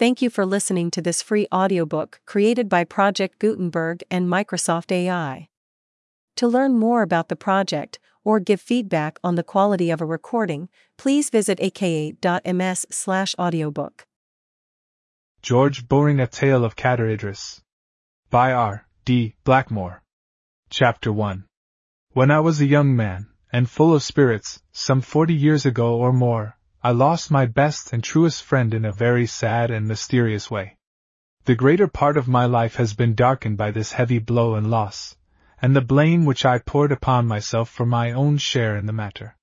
Thank you for listening to this free audiobook created by Project Gutenberg and Microsoft AI. To learn more about the project or give feedback on the quality of a recording, please visit aka.ms/audiobook. George Bowring A Tale of Cader Idris. By R. D. Blackmore. Chapter 1. When I was a young man, and full of spirits, some forty years ago or more, I lost my best and truest friend in a very sad and mysterious way. The greater part of my life has been darkened by this heavy blow and loss, and the blame which I poured upon myself for my own share in the matter.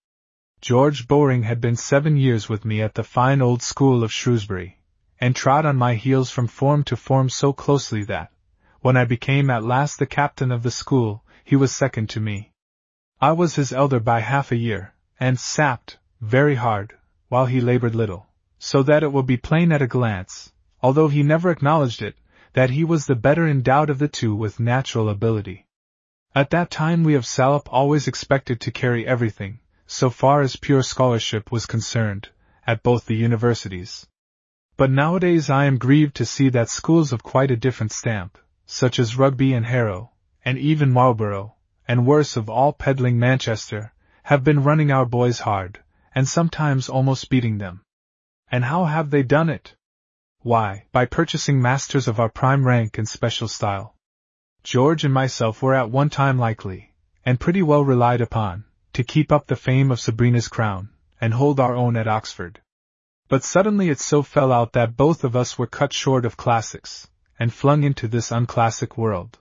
George Bowring had been seven years with me at the fine old school of Shrewsbury, and trod on my heels from form to form so closely that, when I became at last the captain of the school, he was second to me. I was his elder by half a year, and sapped, very hard, while he labored little, so that it will be plain at a glance, although he never acknowledged it, that he was the better endowed of the two with natural ability. At that time we of Salop always expected to carry everything, so far as pure scholarship was concerned, at both the universities. But nowadays I am grieved to see that schools of quite a different stamp, such as Rugby and Harrow, and even Marlborough, and worse of all peddling Manchester, have been running our boys hard, and sometimes almost beating them. And how have they done it? Why, by purchasing masters of our prime rank and special style. George and myself were at one time likely, and pretty well relied upon, to keep up the fame of Sabrina's crown, and hold our own at Oxford. But suddenly it so fell out that both of us were cut short of classics, and flung into this unclassic world.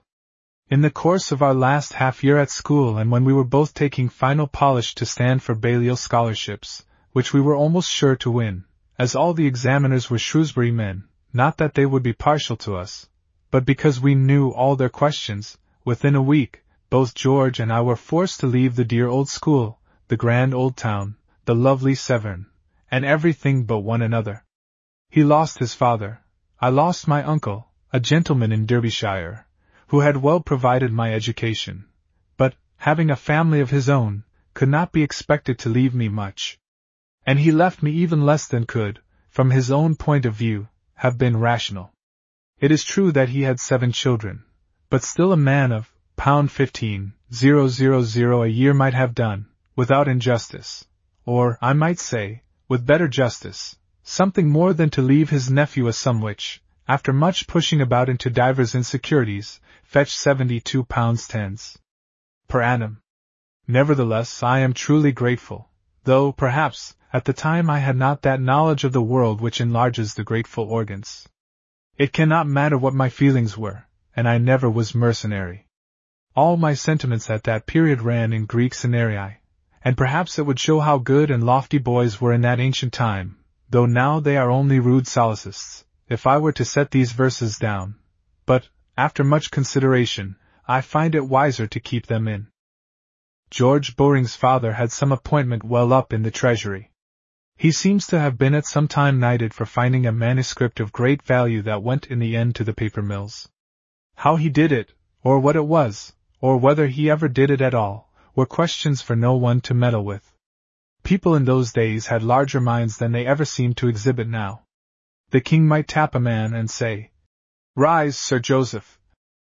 In the course of our last half year at school and when we were both taking final polish to stand for Balliol scholarships, which we were almost sure to win, as all the examiners were Shrewsbury men, not that they would be partial to us, but because we knew all their questions, within a week, both George and I were forced to leave the dear old school, the grand old town, the lovely Severn, and everything but one another. He lost his father, I lost my uncle, a gentleman in Derbyshire, who had well provided my education, but, having a family of his own, could not be expected to leave me much. And he left me even less than could, from his own point of view, have been rational. It is true that he had seven children, but still a man of pound fifteen, zero zero zero a year might have done, without injustice, or, I might say, with better justice, something more than to leave his nephew a sum which, after much pushing about into divers insecurities, fetched seventy-two pounds tens per annum. Nevertheless, I am truly grateful, though, perhaps, at the time I had not that knowledge of the world which enlarges the grateful organs. It cannot matter what my feelings were, and I never was mercenary. All my sentiments at that period ran in Greek scenarii, and perhaps it would show how good and lofty boys were in that ancient time, though now they are only rude solecists if I were to set these verses down, but, after much consideration, I find it wiser to keep them in. George Bowring's father had some appointment well up in the Treasury. He seems to have been at some time knighted for finding a manuscript of great value that went in the end to the paper mills. How he did it, or what it was, or whether he ever did it at all, were questions for no one to meddle with. People in those days had larger minds than they ever seem to exhibit now the king might tap a man and say, Rise, Sir Joseph.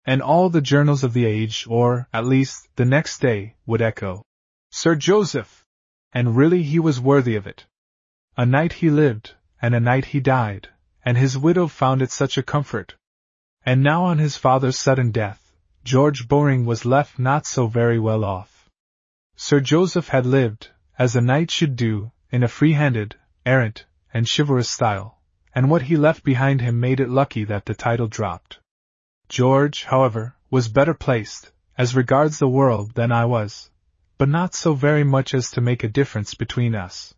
And all the journals of the age, or, at least, the next day, would echo, Sir Joseph! And really he was worthy of it. A knight he lived, and a knight he died, and his widow found it such a comfort. And now on his father's sudden death, George Bowring was left not so very well off. Sir Joseph had lived, as a knight should do, in a free-handed, errant, and chivalrous style and what he left behind him made it lucky that the title dropped. George, however, was better placed, as regards the world, than I was, but not so very much as to make a difference between us.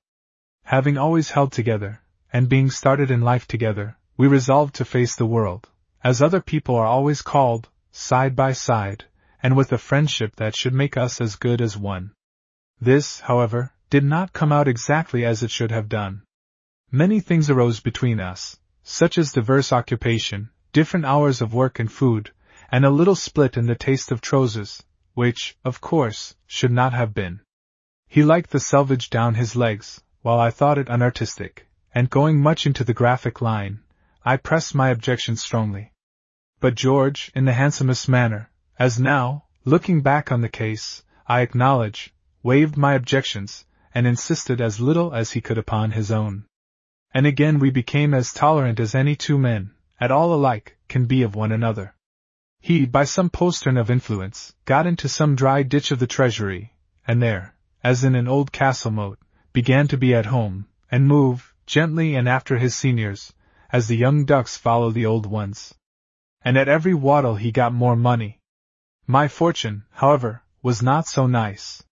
Having always held together, and being started in life together, we resolved to face the world, as other people are always called, side by side, and with a friendship that should make us as good as one. This, however, did not come out exactly as it should have done. Many things arose between us, such as diverse occupation, different hours of work and food, and a little split in the taste of trousers, which, of course, should not have been. He liked the selvage down his legs, while I thought it unartistic, and going much into the graphic line, I pressed my objection strongly. But George, in the handsomest manner, as now, looking back on the case, I acknowledge, waived my objections, and insisted as little as he could upon his own. And again we became as tolerant as any two men, at all alike, can be of one another. He, by some postern of influence, got into some dry ditch of the treasury, and there, as in an old castle moat, began to be at home, and move, gently and after his seniors, as the young ducks follow the old ones. And at every waddle he got more money. My fortune, however, was not so nice.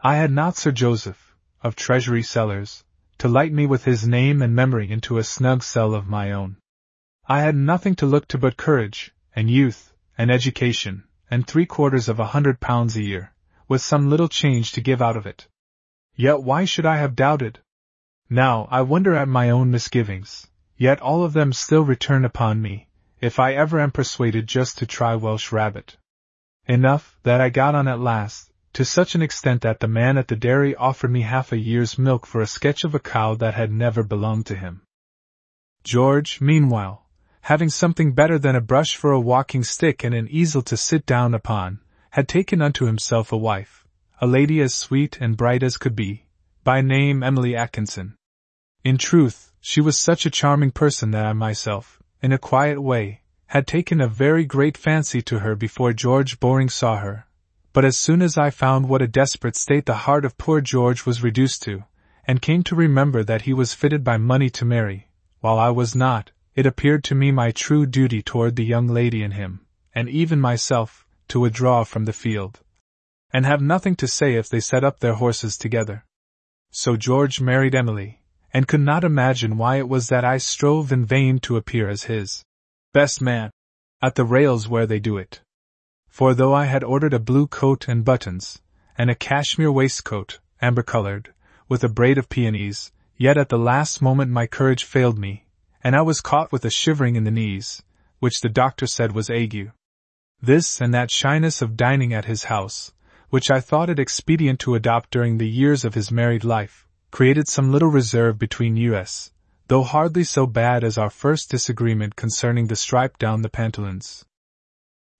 I had not Sir Joseph, of Treasury Sellers, to light me with his name and memory into a snug cell of my own. I had nothing to look to but courage, and youth, and education, and three quarters of a hundred pounds a year, with some little change to give out of it. Yet why should I have doubted? Now I wonder at my own misgivings, yet all of them still return upon me, if I ever am persuaded just to try Welsh rabbit. Enough that I got on at last, to such an extent that the man at the dairy offered me half a year's milk for a sketch of a cow that had never belonged to him. George, meanwhile, having something better than a brush for a walking stick and an easel to sit down upon, had taken unto himself a wife, a lady as sweet and bright as could be, by name Emily Atkinson. In truth, she was such a charming person that I myself, in a quiet way, had taken a very great fancy to her before George Bowring saw her. But as soon as I found what a desperate state the heart of poor George was reduced to, and came to remember that he was fitted by money to marry, while I was not, it appeared to me my true duty toward the young lady in him, and even myself, to withdraw from the field. And have nothing to say if they set up their horses together. So George married Emily, and could not imagine why it was that I strove in vain to appear as his best man at the rails where they do it. For though I had ordered a blue coat and buttons, and a cashmere waistcoat, amber colored, with a braid of peonies, yet at the last moment my courage failed me, and I was caught with a shivering in the knees, which the doctor said was ague. This and that shyness of dining at his house, which I thought it expedient to adopt during the years of his married life, created some little reserve between us, though hardly so bad as our first disagreement concerning the stripe down the pantaloons.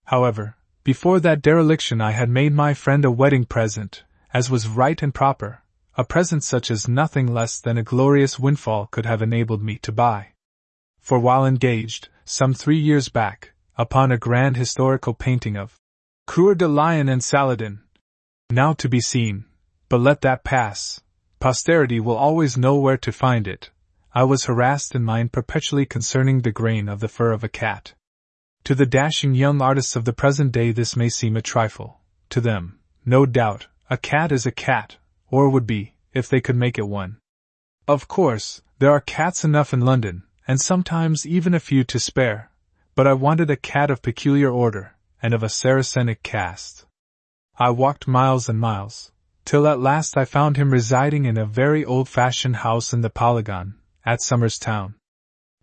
However, before that dereliction I had made my friend a wedding present, as was right and proper, a present such as nothing less than a glorious windfall could have enabled me to buy for while engaged, some three years back, upon a grand historical painting of Coeur de Lion and Saladin, now to be seen, but let that pass, posterity will always know where to find it, I was harassed in mind perpetually concerning the grain of the fur of a cat. To the dashing young artists of the present day this may seem a trifle. To them, no doubt, a cat is a cat, or would be, if they could make it one. Of course, there are cats enough in London, and sometimes even a few to spare, but I wanted a cat of peculiar order, and of a Saracenic cast. I walked miles and miles, till at last I found him residing in a very old-fashioned house in the Polygon, at Somers Town.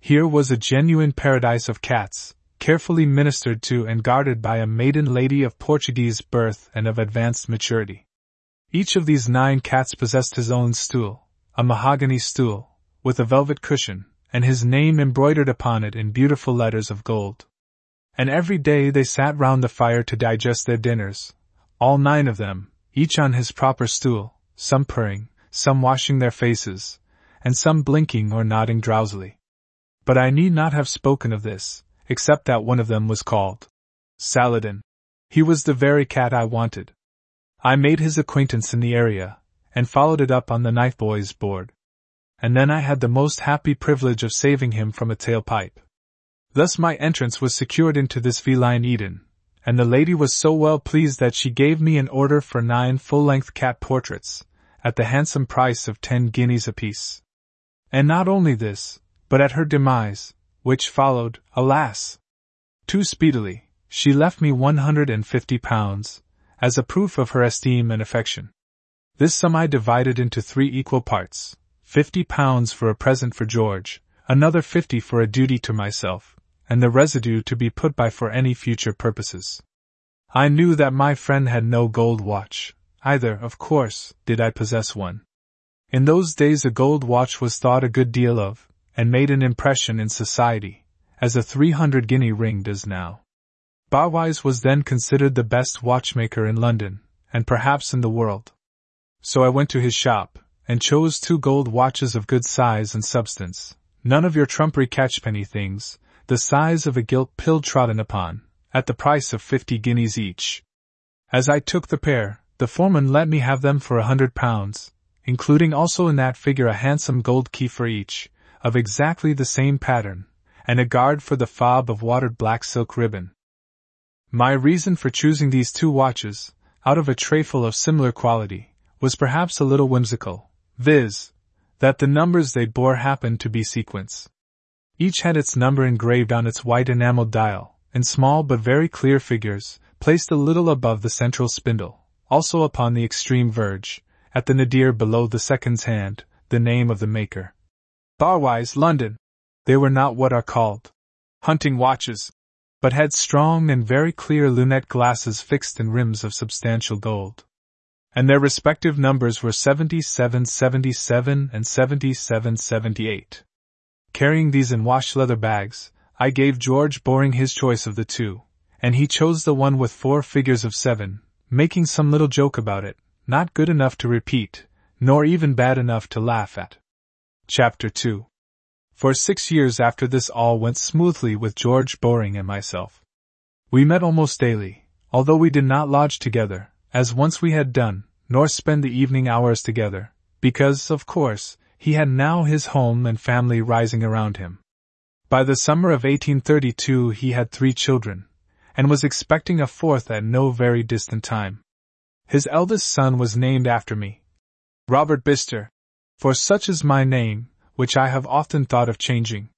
Here was a genuine paradise of cats, carefully ministered to and guarded by a maiden lady of Portuguese birth and of advanced maturity. Each of these nine cats possessed his own stool, a mahogany stool, with a velvet cushion, and his name embroidered upon it in beautiful letters of gold. And every day they sat round the fire to digest their dinners, all nine of them, each on his proper stool, some purring, some washing their faces, and some blinking or nodding drowsily. But I need not have spoken of this, except that one of them was called Saladin. He was the very cat I wanted. I made his acquaintance in the area, and followed it up on the knife boy's board and then I had the most happy privilege of saving him from a tailpipe. Thus my entrance was secured into this feline Eden, and the lady was so well pleased that she gave me an order for nine full-length cat portraits, at the handsome price of ten guineas apiece. And not only this, but at her demise, which followed, alas! Too speedily, she left me one hundred and fifty pounds, as a proof of her esteem and affection. This sum I divided into three equal parts, fifty pounds for a present for George, another fifty for a duty to myself, and the residue to be put by for any future purposes. I knew that my friend had no gold watch, either, of course, did I possess one. In those days a gold watch was thought a good deal of, and made an impression in society, as a 300 guinea ring does now. Barwise was then considered the best watchmaker in London, and perhaps in the world. So I went to his shop, and chose two gold watches of good size and substance, none of your trumpery catchpenny things, the size of a gilt pill trodden upon, at the price of fifty guineas each. As I took the pair, the foreman let me have them for a hundred pounds, including also in that figure a handsome gold key for each, of exactly the same pattern, and a guard for the fob of watered black silk ribbon. My reason for choosing these two watches, out of a trayful of similar quality, was perhaps a little whimsical, viz., that the numbers they bore happened to be sequins. Each had its number engraved on its white enameled dial, in small but very clear figures, placed a little above the central spindle, also upon the extreme verge, at the nadir below the second's hand, the name of the maker. Barwise, London. They were not what are called hunting watches, but had strong and very clear lunette glasses fixed in rims of substantial gold. And their respective numbers were 7777 and 7778. Carrying these in wash leather bags, I gave George Bowring his choice of the two, and he chose the one with four figures of seven, making some little joke about it, not good enough to repeat, nor even bad enough to laugh at. Chapter 2 For six years after this all went smoothly with George Bowring and myself. We met almost daily, although we did not lodge together, as once we had done, nor spend the evening hours together, because, of course, he had now his home and family rising around him. By the summer of 1832 he had three children, and was expecting a fourth at no very distant time. His eldest son was named after me. Robert Bister, for such is my name, which I have often thought of changing.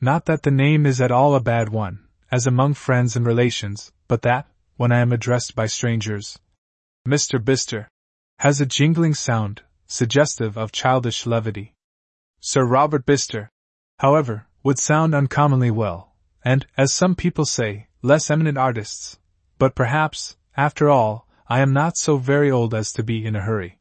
Not that the name is at all a bad one, as among friends and relations, but that, when I am addressed by strangers, Mr. Bister has a jingling sound, suggestive of childish levity. Sir Robert Bister, however, would sound uncommonly well, and, as some people say, less eminent artists. But perhaps, after all, I am not so very old as to be in a hurry.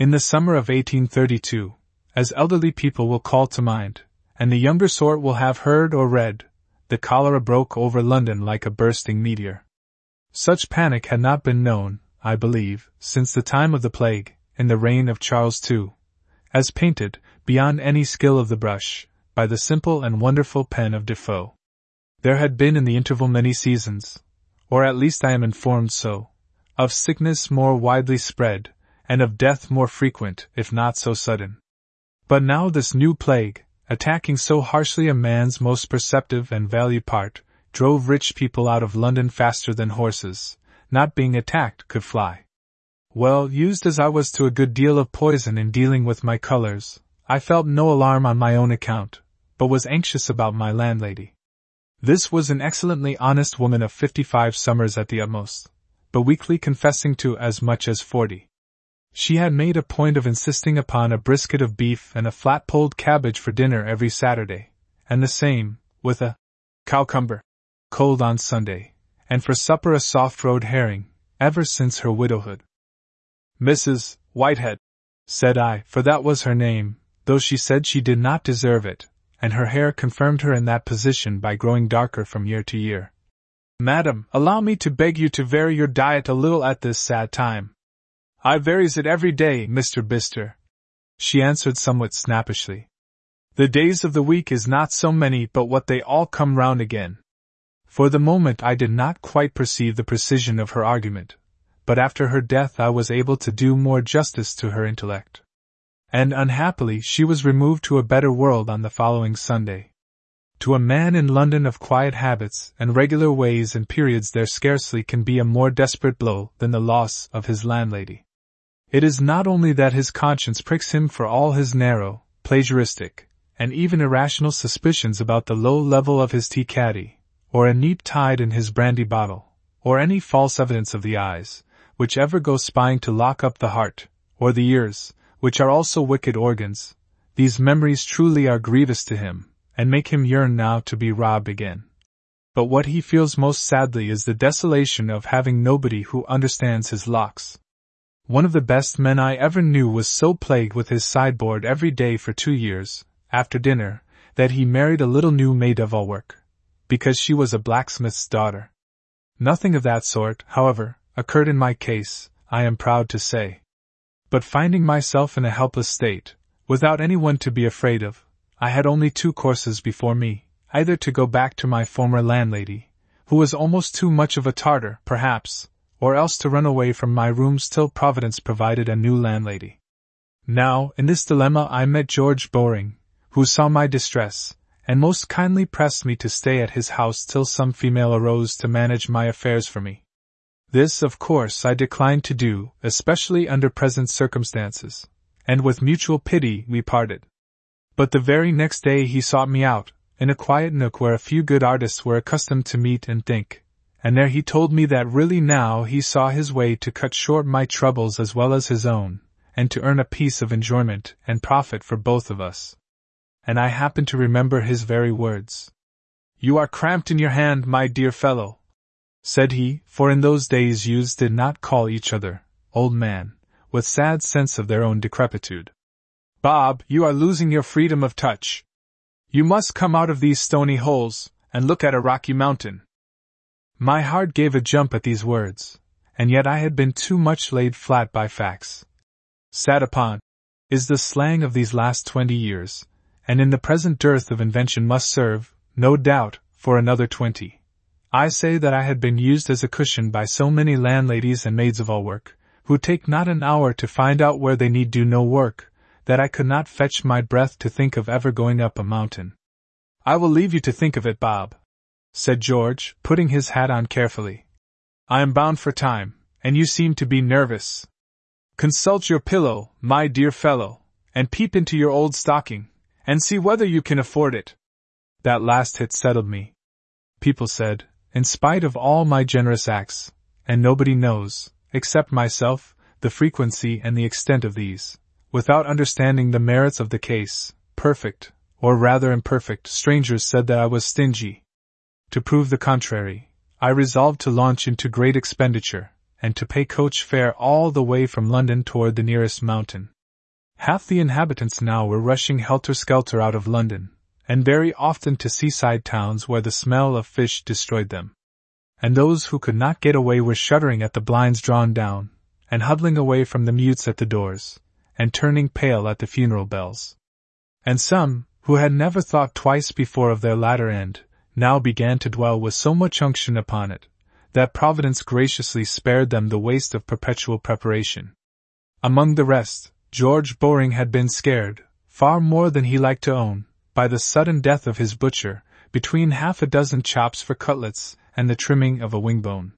In the summer of 1832, as elderly people will call to mind, and the younger sort will have heard or read, the cholera broke over London like a bursting meteor. Such panic had not been known, I believe, since the time of the plague, in the reign of Charles II, as painted, beyond any skill of the brush, by the simple and wonderful pen of Defoe. There had been in the interval many seasons, or at least I am informed so, of sickness more widely spread, and of death more frequent, if not so sudden. But now this new plague, attacking so harshly a man's most perceptive and valued part, drove rich people out of London faster than horses, not being attacked, could fly. Well, used as I was to a good deal of poison in dealing with my colors, I felt no alarm on my own account, but was anxious about my landlady. This was an excellently honest woman of fifty five summers at the utmost, but weekly confessing to as much as forty. She had made a point of insisting upon a brisket of beef and a flat pulled cabbage for dinner every Saturday, and the same, with a cowcumber, cold on Sunday, and for supper a soft roed herring, ever since her widowhood. Mrs. Whitehead, said I, for that was her name, though she said she did not deserve it, and her hair confirmed her in that position by growing darker from year to year. Madam, allow me to beg you to vary your diet a little at this sad time. I varies it every day, Mr. Bister. She answered somewhat snappishly. The days of the week is not so many but what they all come round again. For the moment I did not quite perceive the precision of her argument, but after her death I was able to do more justice to her intellect. And unhappily she was removed to a better world on the following Sunday. To a man in London of quiet habits and regular ways and periods there scarcely can be a more desperate blow than the loss of his landlady. It is not only that his conscience pricks him for all his narrow, plagiaristic, and even irrational suspicions about the low level of his tea caddy, or a neat tide in his brandy bottle, or any false evidence of the eyes, which ever go spying to lock up the heart, or the ears, which are also wicked organs, these memories truly are grievous to him, and make him yearn now to be robbed again. But what he feels most sadly is the desolation of having nobody who understands his locks, one of the best men I ever knew was so plagued with his sideboard every day for two years, after dinner, that he married a little new maid of all work, because she was a blacksmith's daughter. Nothing of that sort, however, occurred in my case, I am proud to say. But finding myself in a helpless state, without anyone to be afraid of, I had only two courses before me either to go back to my former landlady, who was almost too much of a Tartar, perhaps, or else to run away from my rooms till Providence provided a new landlady. Now, in this dilemma, I met George Bowring, who saw my distress, and most kindly pressed me to stay at his house till some female arose to manage my affairs for me. This, of course, I declined to do, especially under present circumstances, and with mutual pity we parted. But the very next day he sought me out, in a quiet nook where a few good artists were accustomed to meet and think, and there he told me that really now he saw his way to cut short my troubles as well as his own, and to earn a piece of enjoyment and profit for both of us. And I happen to remember his very words. You are cramped in your hand, my dear fellow, said he, for in those days youths did not call each other old man, with sad sense of their own decrepitude. Bob, you are losing your freedom of touch. You must come out of these stony holes, and look at a rocky mountain. My heart gave a jump at these words, and yet I had been too much laid flat by facts. Sat upon is the slang of these last twenty years, and in the present dearth of invention must serve, no doubt, for another twenty. I say that I had been used as a cushion by so many landladies and maids of all work, who take not an hour to find out where they need do no work, that I could not fetch my breath to think of ever going up a mountain. I will leave you to think of it, Bob, said George, putting his hat on carefully. I am bound for time, and you seem to be nervous. Consult your pillow, my dear fellow, and peep into your old stocking, and see whether you can afford it. That last hit settled me. People said, in spite of all my generous acts, and nobody knows, except myself, the frequency and the extent of these, without understanding the merits of the case, perfect, or rather imperfect, strangers said that I was stingy. To prove the contrary, I resolved to launch into great expenditure, and to pay coach fare all the way from London toward the nearest mountain. Half the inhabitants now were rushing helter skelter out of London, and very often to seaside towns where the smell of fish destroyed them. And those who could not get away were shuddering at the blinds drawn down, and huddling away from the mutes at the doors, and turning pale at the funeral bells. And some, who had never thought twice before of their latter end, now began to dwell with so much unction upon it, that Providence graciously spared them the waste of perpetual preparation. Among the rest, George Bowring had been scared, far more than he liked to own, by the sudden death of his butcher, between half a dozen chops for cutlets and the trimming of a wingbone.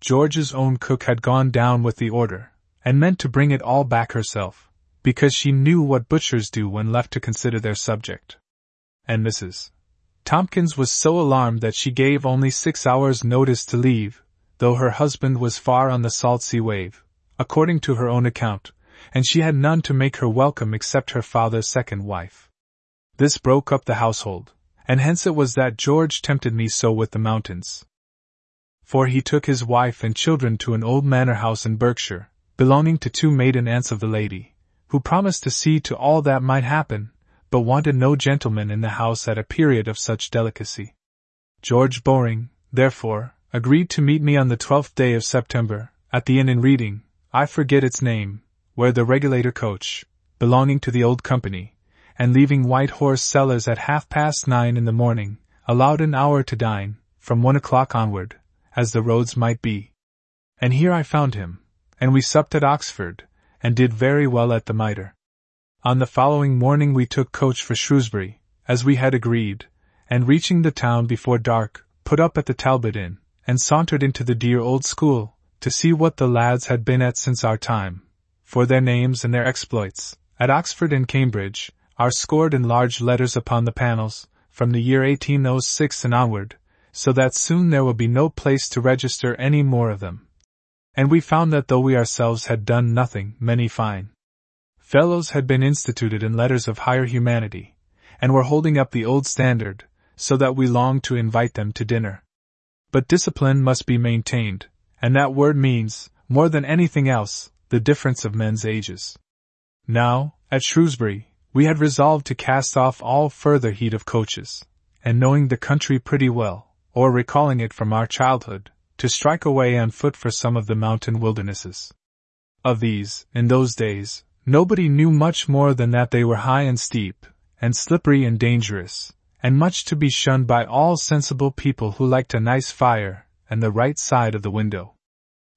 George's own cook had gone down with the order, and meant to bring it all back herself, because she knew what butchers do when left to consider their subject. And Mrs. Tompkins was so alarmed that she gave only six hours' notice to leave, though her husband was far on the salt sea wave, according to her own account, and she had none to make her welcome except her father's second wife. This broke up the household, and hence it was that George tempted me so with the mountains. For he took his wife and children to an old manor house in Berkshire, belonging to two maiden aunts of the lady, who promised to see to all that might happen, but wanted no gentleman in the house at a period of such delicacy. George Bowring, therefore, agreed to meet me on the twelfth day of September, at the inn in Reading, I forget its name, where the regulator coach, belonging to the old company, and leaving White Horse Cellars at half past nine in the morning, allowed an hour to dine, from one o'clock onward, as the roads might be. And here I found him, and we supped at Oxford, and did very well at the Mitre. On the following morning we took coach for Shrewsbury, as we had agreed, and reaching the town before dark, put up at the Talbot Inn, and sauntered into the dear old school, to see what the lads had been at since our time, for their names and their exploits, at Oxford and Cambridge, are scored in large letters upon the panels, from the year 1806 and onward, so that soon there will be no place to register any more of them. And we found that though we ourselves had done nothing, many fine fellows had been instituted in letters of higher humanity, and were holding up the old standard, so that we longed to invite them to dinner. But discipline must be maintained, and that word means, more than anything else, the difference of men's ages. Now, at Shrewsbury, We had resolved to cast off all further heat of coaches, and knowing the country pretty well, or recalling it from our childhood, to strike away on foot for some of the mountain wildernesses. Of these, in those days, nobody knew much more than that they were high and steep, and slippery and dangerous, and much to be shunned by all sensible people who liked a nice fire and the right side of the window.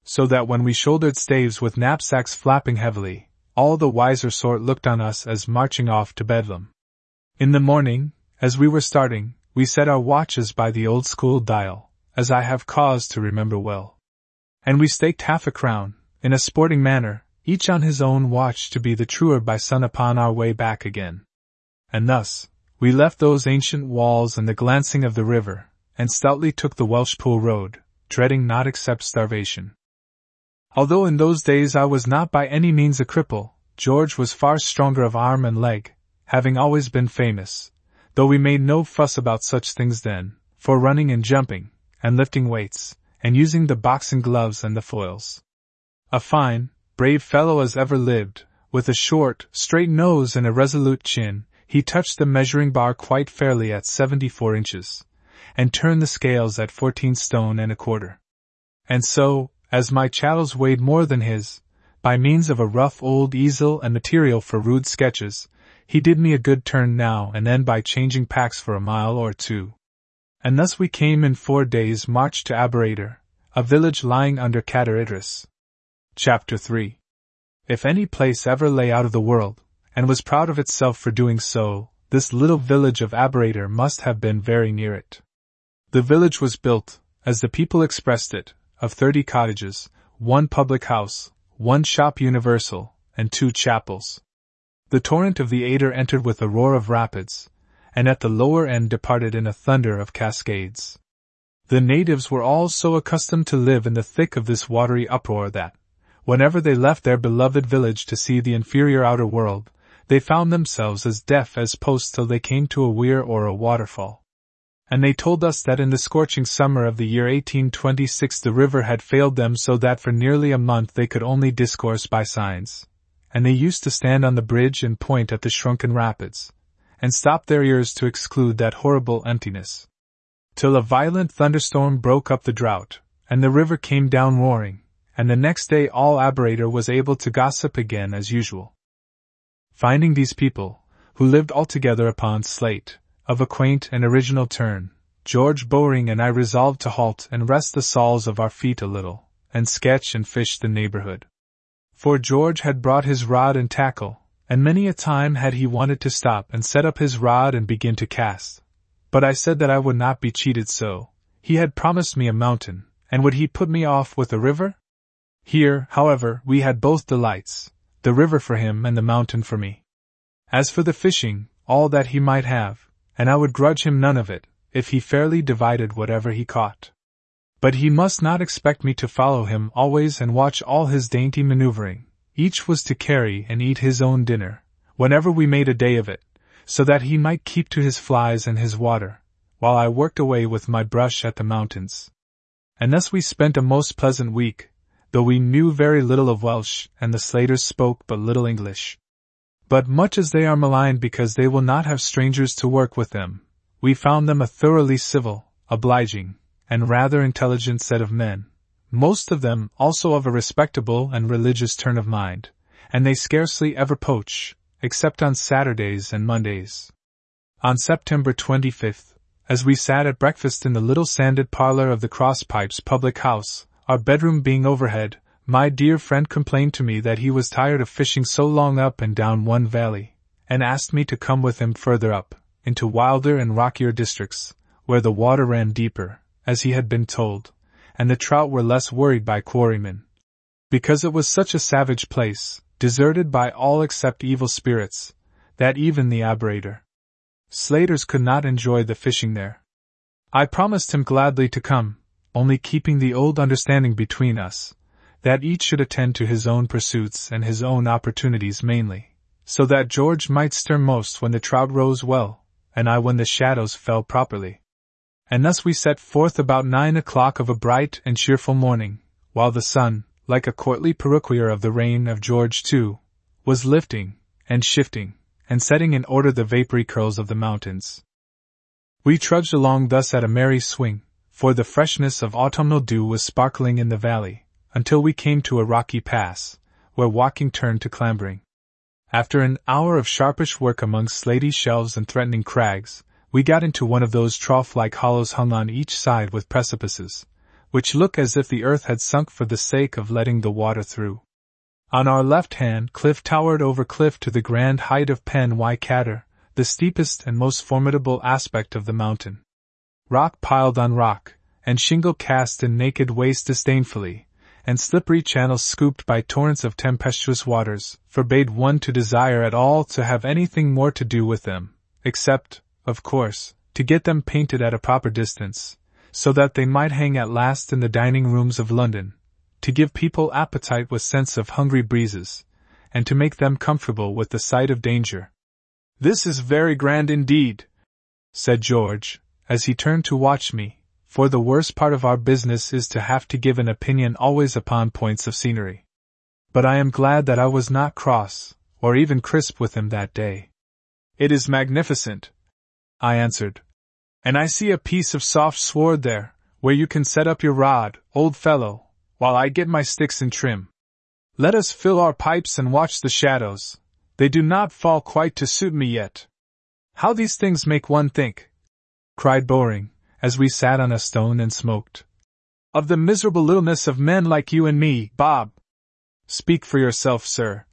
So that when we shouldered staves with knapsacks flapping heavily, all the wiser sort looked on us as marching off to Bedlam. In the morning, as we were starting, we set our watches by the old school dial, as I have cause to remember well. And we staked half a crown, in a sporting manner, each on his own watch to be the truer by sun upon our way back again. And thus, we left those ancient walls and the glancing of the river, and stoutly took the Welshpool road, dreading not except starvation. Although in those days I was not by any means a cripple, George was far stronger of arm and leg, having always been famous, though we made no fuss about such things then, for running and jumping, and lifting weights, and using the boxing gloves and the foils. A fine, brave fellow as ever lived, with a short, straight nose and a resolute chin, he touched the measuring bar quite fairly at 74 inches, and turned the scales at 14 stone and a quarter. And so, as my chattels weighed more than his, by means of a rough old easel and material for rude sketches, he did me a good turn now and then by changing packs for a mile or two. And thus we came in four days' march to Aberator, a village lying under Cader Idris. Chapter 3 If any place ever lay out of the world, and was proud of itself for doing so, this little village of Aberator must have been very near it. The village was built, as the people expressed it, of thirty cottages, one public house, one shop universal, and two chapels. The torrent of the Ader entered with a roar of rapids, and at the lower end departed in a thunder of cascades. The natives were all so accustomed to live in the thick of this watery uproar that, whenever they left their beloved village to see the inferior outer world, they found themselves as deaf as posts till they came to a weir or a waterfall. And they told us that in the scorching summer of the year 1826 the river had failed them so that for nearly a month they could only discourse by signs. And they used to stand on the bridge and point at the shrunken rapids, and stop their ears to exclude that horrible emptiness. Till a violent thunderstorm broke up the drought, and the river came down roaring, and the next day all Aberator was able to gossip again as usual. Finding these people, who lived altogether upon slate, of a quaint and original turn, George Bowring and I resolved to halt and rest the soles of our feet a little, and sketch and fish the neighborhood. For George had brought his rod and tackle, and many a time had he wanted to stop and set up his rod and begin to cast. But I said that I would not be cheated so. He had promised me a mountain, and would he put me off with a river? Here, however, we had both delights, the river for him and the mountain for me. As for the fishing, all that he might have, and I would grudge him none of it, if he fairly divided whatever he caught. But he must not expect me to follow him always and watch all his dainty maneuvering. Each was to carry and eat his own dinner, whenever we made a day of it, so that he might keep to his flies and his water, while I worked away with my brush at the mountains. And thus we spent a most pleasant week, though we knew very little of Welsh, and the Slaters spoke but little English. But much as they are maligned because they will not have strangers to work with them, we found them a thoroughly civil, obliging, and rather intelligent set of men, most of them also of a respectable and religious turn of mind, and they scarcely ever poach, except on Saturdays and Mondays. On September 25th, as we sat at breakfast in the little sanded parlor of the Crosspipes public house, our bedroom being overhead, my dear friend complained to me that he was tired of fishing so long up and down one valley, and asked me to come with him further up, into wilder and rockier districts, where the water ran deeper, as he had been told, and the trout were less worried by quarrymen. Because it was such a savage place, deserted by all except evil spirits, that even the Aberator Slaters could not enjoy the fishing there. I promised him gladly to come, only keeping the old understanding between us, that each should attend to his own pursuits and his own opportunities mainly, so that George might stir most when the trout rose well, and I when the shadows fell properly. And thus we set forth about nine o'clock of a bright and cheerful morning, while the sun, like a courtly perruquier of the reign of George II, was lifting, and shifting, and setting in order the vapory curls of the mountains. We trudged along thus at a merry swing, for the freshness of autumnal dew was sparkling in the valley, until we came to a rocky pass, where walking turned to clambering. After an hour of sharpish work among slaty shelves and threatening crags, we got into one of those trough like hollows hung on each side with precipices, which look as if the earth had sunk for the sake of letting the water through. On our left hand, cliff towered over cliff to the grand height of Pen y Cadr, the steepest and most formidable aspect of the mountain. Rock piled on rock, and shingle cast in naked waste disdainfully, and slippery channels scooped by torrents of tempestuous waters, forbade one to desire at all to have anything more to do with them, except, of course, to get them painted at a proper distance, so that they might hang at last in the dining rooms of London, to give people appetite with sense of hungry breezes, and to make them comfortable with the sight of danger. This is very grand indeed, said George, as he turned to watch me, for the worst part of our business is to have to give an opinion always upon points of scenery. But I am glad that I was not cross, or even crisp with him that day. It is magnificent, I answered. And I see a piece of soft sward there, where you can set up your rod, old fellow, while I get my sticks in trim. Let us fill our pipes and watch the shadows, they do not fall quite to suit me yet. How these things make one think! Cried Bowring, as we sat on a stone and smoked. Of the miserable littleness of men like you and me, Bob. Speak for yourself, sir.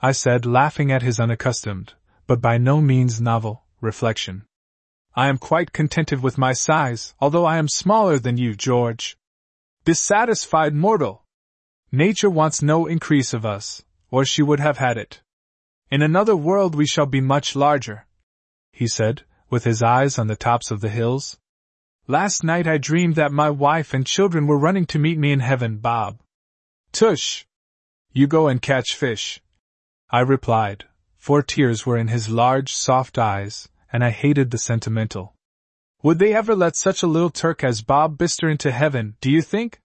I said, laughing at his unaccustomed, but by no means novel, reflection. I am quite contented with my size, although I am smaller than you, George. Dissatisfied mortal! Nature wants no increase of us, or she would have had it. In another world we shall be much larger, he said, with his eyes on the tops of the hills. Last night I dreamed that my wife and children were running to meet me in heaven, Bob. Tush! You go and catch fish. I replied, for tears were in his large, soft eyes, and I hated the sentimental. Would they ever let such a little Turk as Bob Bister into heaven, do you think?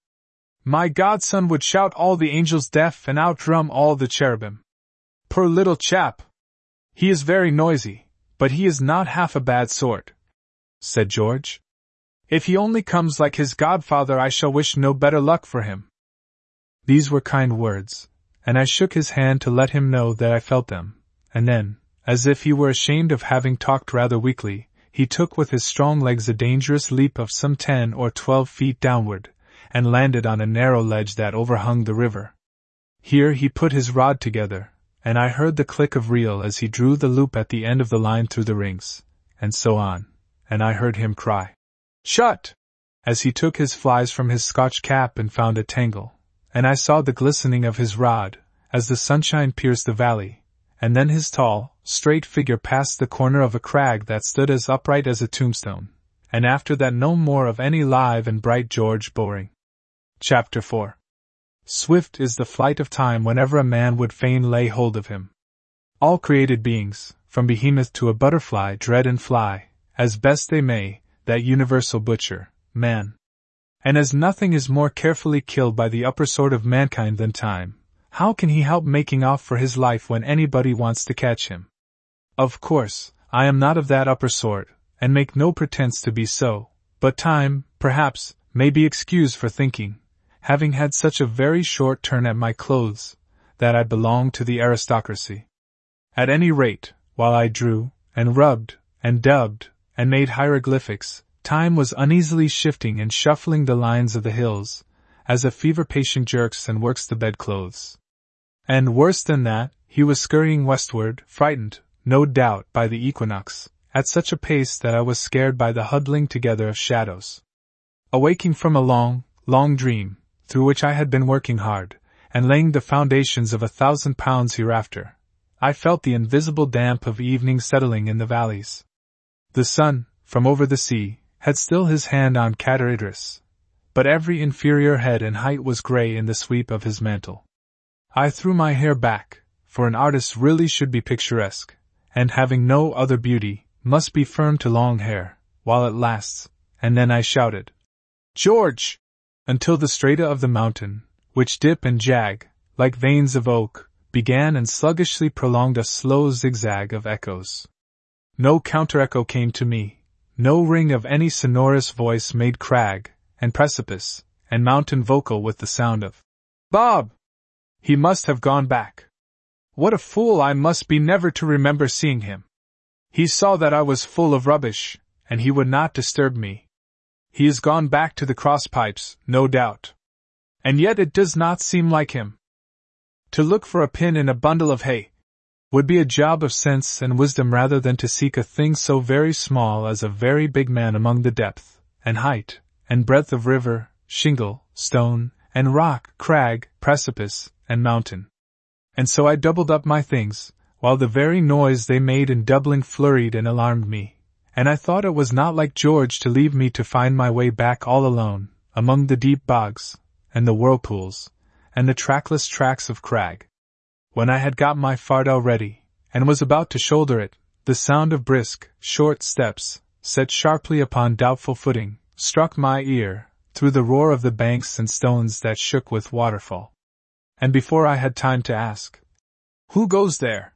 My godson would shout all the angels deaf and outdrum all the cherubim. Poor little chap! He is very noisy, but he is not half a bad sort, said George. If he only comes like his godfather, I shall wish no better luck for him. These were kind words, and I shook his hand to let him know that I felt them, and then, as if he were ashamed of having talked rather weakly, he took with his strong legs a dangerous leap of some ten or twelve feet downward, and landed on a narrow ledge that overhung the river. Here he put his rod together, and I heard the click of reel as he drew the loop at the end of the line through the rings, and so on, and I heard him cry, Shut! as he took his flies from his Scotch cap and found a tangle, and I saw the glistening of his rod, as the sunshine pierced the valley, and then his tall, straight figure passed the corner of a crag that stood as upright as a tombstone, and after that no more of any live and bright George Bowring. Chapter 4 Swift is the flight of time whenever a man would fain lay hold of him. All created beings, from behemoth to a butterfly, dread and fly, as best they may, that universal butcher, man. And as nothing is more carefully killed by the upper sort of mankind than time, how can he help making off for his life when anybody wants to catch him? Of course, I am not of that upper sort, and make no pretense to be so, but time, perhaps, may be excused for thinking, having had such a very short turn at my clothes, that I belonged to the aristocracy. At any rate, while I drew, and rubbed, and dubbed, and made hieroglyphics, time was uneasily shifting and shuffling the lines of the hills, as a fever patient jerks and works the bedclothes. And worse than that, he was scurrying westward, frightened, no doubt, by the equinox, at such a pace that I was scared by the huddling together of shadows. Awaking from a long, long dream, through which I had been working hard, and laying the foundations of a thousand pounds hereafter, I felt the invisible damp of evening settling in the valleys. The sun, from over the sea, had still his hand on Cader Idris, but every inferior head and height was grey in the sweep of his mantle. I threw my hair back, for an artist really should be picturesque, and having no other beauty, must be firm to long hair, while it lasts, and then I shouted, George! Until the strata of the mountain, which dip and jag, like veins of oak, began and sluggishly prolonged a slow zigzag of echoes. No counter echo came to me, no ring of any sonorous voice made crag, and precipice, and mountain vocal with the sound of Bob! He must have gone back. What a fool I must be never to remember seeing him. He saw that I was full of rubbish, and he would not disturb me. He has gone back to the cross pipes, no doubt. And yet it does not seem like him. To look for a pin in a bundle of hay would be a job of sense and wisdom rather than to seek a thing so very small as a very big man among the depth, and height, and breadth of river, shingle, stone, and rock, crag, precipice, and mountain. And so I doubled up my things, while the very noise they made in doubling flurried and alarmed me, and I thought it was not like George to leave me to find my way back all alone, among the deep bogs, and the whirlpools, and the trackless tracks of crag. When I had got my fardel ready, and was about to shoulder it, the sound of brisk, short steps, set sharply upon doubtful footing, struck my ear, through the roar of the banks and stones that shook with waterfall. And before I had time to ask, Who goes there?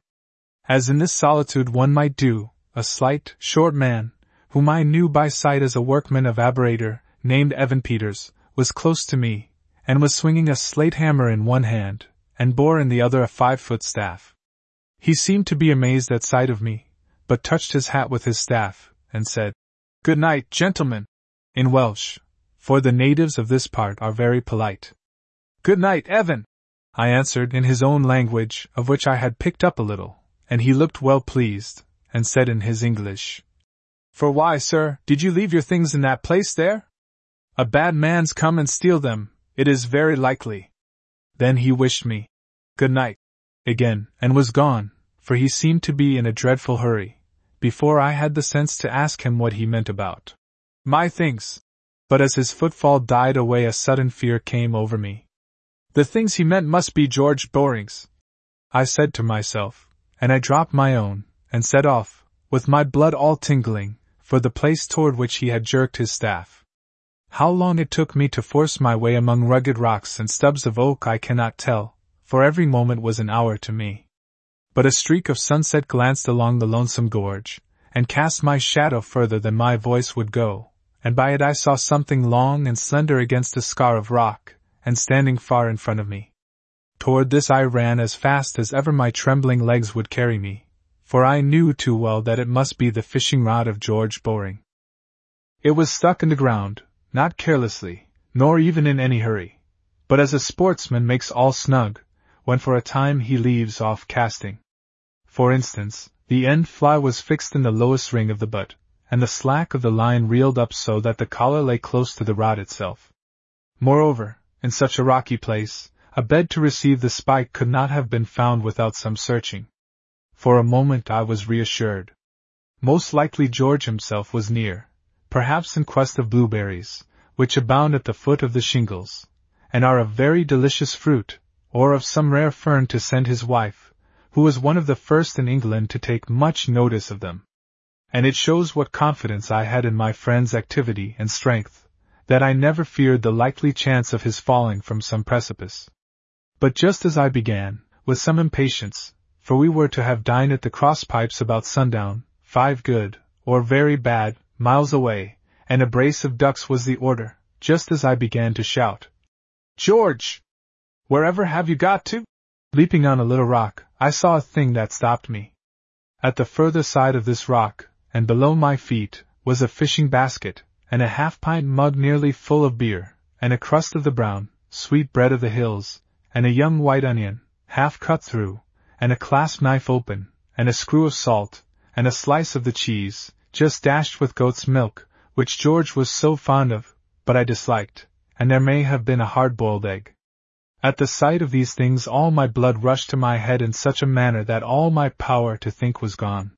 As in this solitude one might do, a slight, short man, whom I knew by sight as a workman of Aberator, named Evan Peters, was close to me, and was swinging a slate hammer in one hand, and bore in the other a five foot staff. He seemed to be amazed at sight of me, but touched his hat with his staff, and said, Good night, gentlemen, in Welsh, for the natives of this part are very polite. Good night, Evan, I answered in his own language, of which I had picked up a little, and he looked well pleased, and said in his English, For why, sir, did you leave your things in that place there? A bad man's come and steal them, it is very likely. Then he wished me good night again, and was gone, for he seemed to be in a dreadful hurry, before I had the sense to ask him what he meant about my things. But as his footfall died away, a sudden fear came over me. The things he meant must be George Bowring's. I said to myself, and I dropped my own, and set off, with my blood all tingling, for the place toward which he had jerked his staff. How long it took me to force my way among rugged rocks and stubs of oak I cannot tell, for every moment was an hour to me. But a streak of sunset glanced along the lonesome gorge, and cast my shadow further than my voice would go, and by it I saw something long and slender against a scar of rock, and standing far in front of me. Toward this I ran as fast as ever my trembling legs would carry me, for I knew too well that it must be the fishing rod of George Bowring. It was stuck in the ground, not carelessly, nor even in any hurry, but as a sportsman makes all snug, when for a time he leaves off casting. For instance, the end fly was fixed in the lowest ring of the butt, and the slack of the line reeled up so that the collar lay close to the rod itself. Moreover, in such a rocky place, a bed to receive the spike could not have been found without some searching. For a moment I was reassured. Most likely George himself was near, perhaps in quest of blueberries, which abound at the foot of the shingles, and are a very delicious fruit, or of some rare fern to send his wife, who was one of the first in England to take much notice of them. And it shows what confidence I had in my friend's activity and strength, that I never feared the likely chance of his falling from some precipice. But just as I began, with some impatience, for we were to have dined at the cross pipes about sundown, five good, or very bad, miles away, and a brace of ducks was the order, just as I began to shout. George! Wherever have you got to? Leaping on a little rock, I saw a thing that stopped me. At the further side of this rock, and below my feet, was a fishing basket, and a half pint mug nearly full of beer, and a crust of the brown, sweet bread of the hills, and a young white onion, half cut through, and a clasp knife open, and a screw of salt, and a slice of the cheese, just dashed with goat's milk, which George was so fond of, but I disliked, and there may have been a hard boiled egg. At the sight of these things, all my blood rushed to my head in such a manner that all my power to think was gone.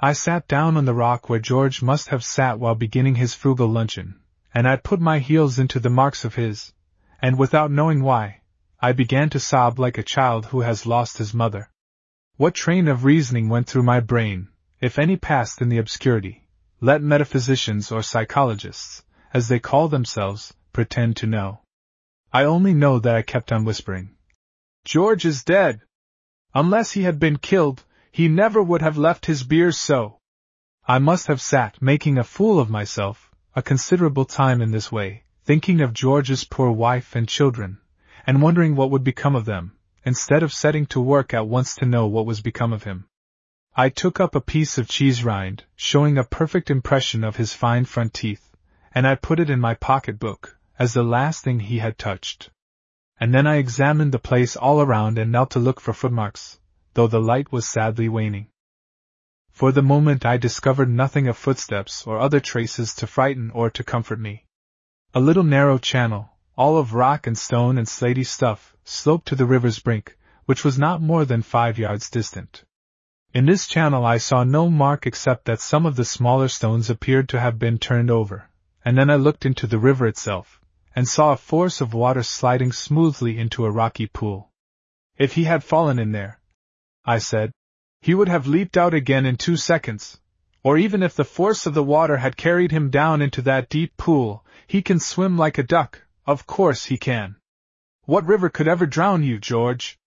I sat down on the rock where George must have sat while beginning his frugal luncheon, and I put my heels into the marks of his, and without knowing why, I began to sob like a child who has lost his mother. What train of reasoning went through my brain, if any passed in the obscurity, let metaphysicians or psychologists, as they call themselves, pretend to know. I only know that I kept on whispering. George is dead! Unless he had been killed, he never would have left his beers so. I must have sat making a fool of myself a considerable time in this way, thinking of George's poor wife and children, and wondering what would become of them, instead of setting to work at once to know what was become of him. I took up a piece of cheese rind, showing a perfect impression of his fine front teeth, and I put it in my pocket book, as the last thing he had touched. And then I examined the place all around and knelt to look for footmarks, though the light was sadly waning. For the moment I discovered nothing of footsteps or other traces to frighten or to comfort me. A little narrow channel, all of rock and stone and slaty stuff, sloped to the river's brink, which was not more than five yards distant. In this channel I saw no mark except that some of the smaller stones appeared to have been turned over, and then I looked into the river itself, and saw a force of water sliding smoothly into a rocky pool. If he had fallen in there, I said, he would have leaped out again in two seconds, or even if the force of the water had carried him down into that deep pool, he can swim like a duck, of course he can. What river could ever drown you, George?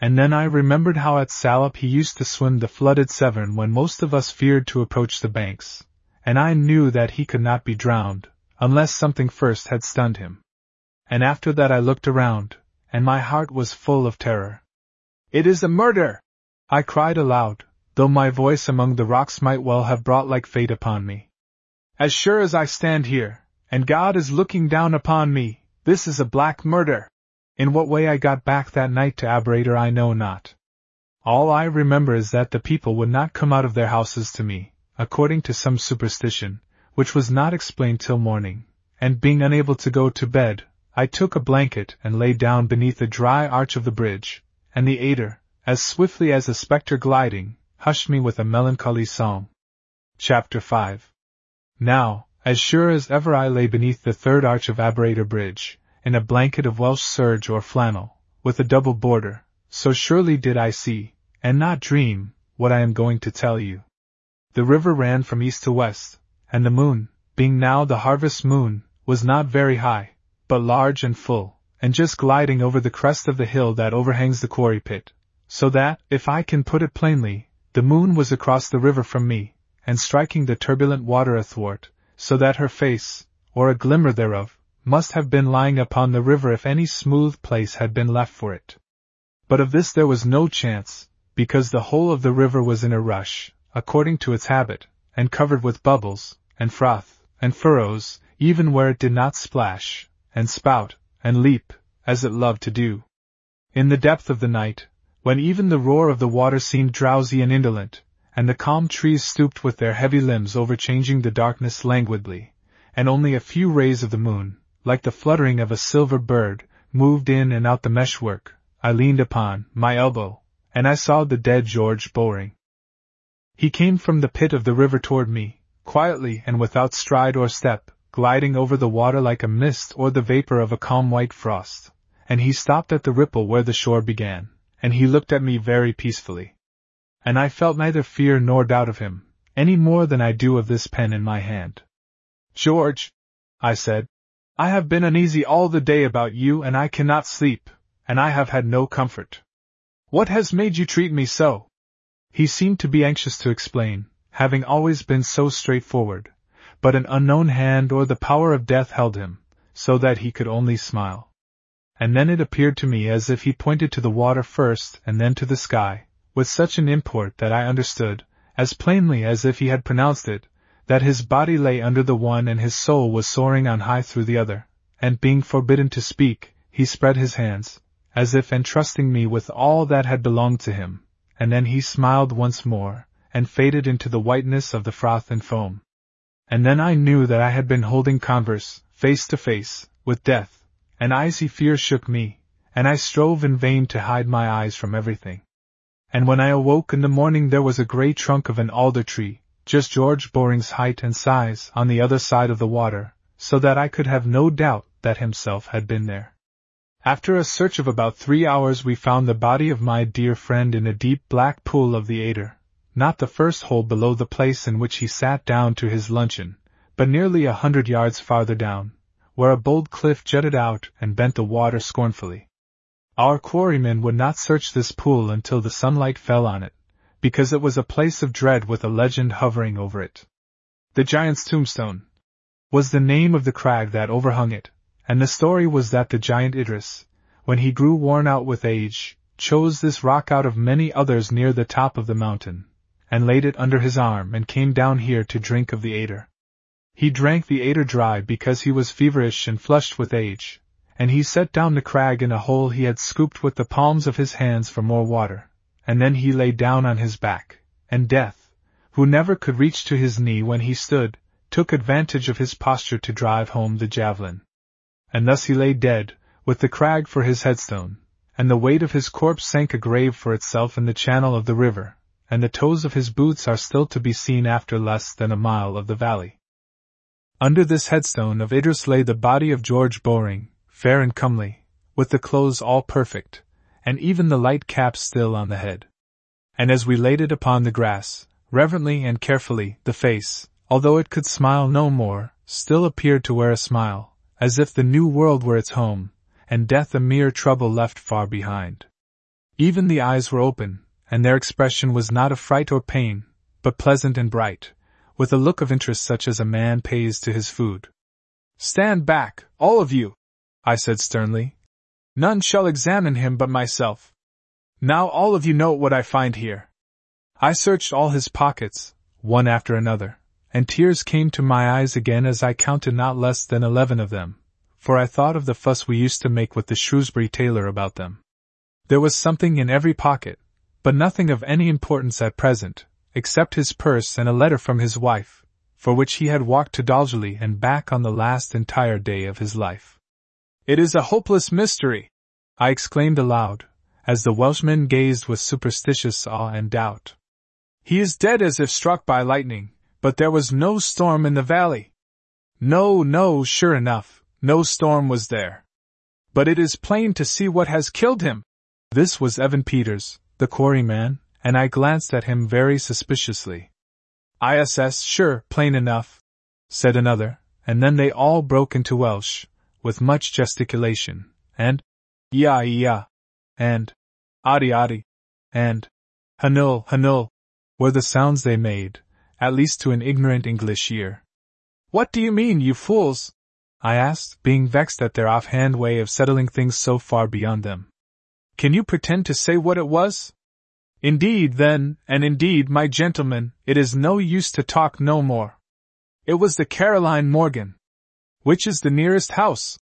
And then I remembered how at Salop he used to swim the flooded Severn when most of us feared to approach the banks, and I knew that he could not be drowned, unless something first had stunned him. And after that I looked around, and my heart was full of terror. It is a murder! I cried aloud, though my voice among the rocks might well have brought like fate upon me. As sure as I stand here, and God is looking down upon me, this is a black murder! In what way I got back that night to Aberator I know not. All I remember is that the people would not come out of their houses to me, according to some superstition, which was not explained till morning, and being unable to go to bed, I took a blanket and lay down beneath the dry arch of the bridge, and the Ader, as swiftly as a spectre gliding, hushed me with a melancholy song. Chapter 5 Now, as sure as ever I lay beneath the third arch of Aberator Bridge, in a blanket of Welsh serge or flannel, with a double border, so surely did I see, and not dream, what I am going to tell you. The river ran from east to west, and the moon, being now the harvest moon, was not very high, but large and full, and just gliding over the crest of the hill that overhangs the quarry pit, so that, if I can put it plainly, the moon was across the river from me, and striking the turbulent water athwart, so that her face, or a glimmer thereof, must have been lying upon the river if any smooth place had been left for it. But of this there was no chance, because the whole of the river was in a rush, according to its habit, and covered with bubbles, and froth, and furrows, even where it did not splash, and spout, and leap, as it loved to do. In the depth of the night, when even the roar of the water seemed drowsy and indolent, and the calm trees stooped with their heavy limbs overchanging the darkness languidly, and only a few rays of the moon, like the fluttering of a silver bird, moved in and out the meshwork, I leaned upon my elbow, and I saw the dead George Bowring. He came from the pit of the river toward me, quietly and without stride or step, gliding over the water like a mist or the vapor of a calm white frost, and he stopped at the ripple where the shore began, and he looked at me very peacefully. And I felt neither fear nor doubt of him, any more than I do of this pen in my hand. George, I said, I have been uneasy all the day about you and I cannot sleep, and I have had no comfort. What has made you treat me so? He seemed to be anxious to explain, having always been so straightforward, but an unknown hand or the power of death held him, so that he could only smile. And then it appeared to me as if he pointed to the water first and then to the sky, with such an import that I understood, as plainly as if he had pronounced it, that his body lay under the one and his soul was soaring on high through the other, and being forbidden to speak, he spread his hands, as if entrusting me with all that had belonged to him, and then he smiled once more, and faded into the whiteness of the froth and foam. And then I knew that I had been holding converse, face to face, with death, and icy fear shook me, and I strove in vain to hide my eyes from everything. And when I awoke in the morning there was a grey trunk of an alder tree, just George Bowring's height and size, on the other side of the water, so that I could have no doubt that himself had been there. After a search of about three hours, we found the body of my dear friend in a deep black pool of the Ader, not the first hole below the place in which he sat down to his luncheon, but nearly a hundred yards farther down, where a bold cliff jutted out and bent the water scornfully. Our quarrymen would not search this pool until the sunlight fell on it, because it was a place of dread with a legend hovering over it. The Giant's Tombstone was the name of the crag that overhung it, and the story was that the giant Idris, when he grew worn out with age, chose this rock out of many others near the top of the mountain, and laid it under his arm and came down here to drink of the Ader. He drank the Ader dry because he was feverish and flushed with age, and he set down the crag in a hole he had scooped with the palms of his hands for more water, and then he lay down on his back, and Death, who never could reach to his knee when he stood, took advantage of his posture to drive home the javelin. And thus he lay dead, with the crag for his headstone, and the weight of his corpse sank a grave for itself in the channel of the river, and the toes of his boots are still to be seen after less than a mile of the valley. Under this headstone of Idris lay the body of George Bowring, fair and comely, with the clothes all perfect, and even the light cap still on the head. And as we laid it upon the grass, reverently and carefully, the face, although it could smile no more, still appeared to wear a smile, as if the new world were its home, and death a mere trouble left far behind. Even the eyes were open, and their expression was not of fright or pain, but pleasant and bright, with a look of interest such as a man pays to his food. Stand back, all of you, I said sternly. None shall examine him but myself. Now all of you note what I find here. I searched all his pockets, one after another, and tears came to my eyes again as I counted not less than eleven of them, for I thought of the fuss we used to make with the Shrewsbury tailor about them. There was something in every pocket, but nothing of any importance at present, except his purse and a letter from his wife, for which he had walked to Dolgelly and back on the last entire day of his life. It is a hopeless mystery! I exclaimed aloud, as the Welshman gazed with superstitious awe and doubt. He is dead as if struck by lightning, but there was no storm in the valley. No, no, sure enough, no storm was there. But it is plain to see what has killed him. This was Evan Peters, the quarryman, and I glanced at him very suspiciously. ISS, sure, plain enough, said another, and then they all broke into Welsh, with much gesticulation, and ya ya, and adi adi, and hanul hanul, were the sounds they made, at least to an ignorant English ear. What do you mean, you fools? I asked, being vexed at their offhand way of settling things so far beyond them. Can you pretend to say what it was? Indeed, then, and indeed, my gentlemen, it is no use to talk no more. It was the Caroline Morgan. Which is the nearest house?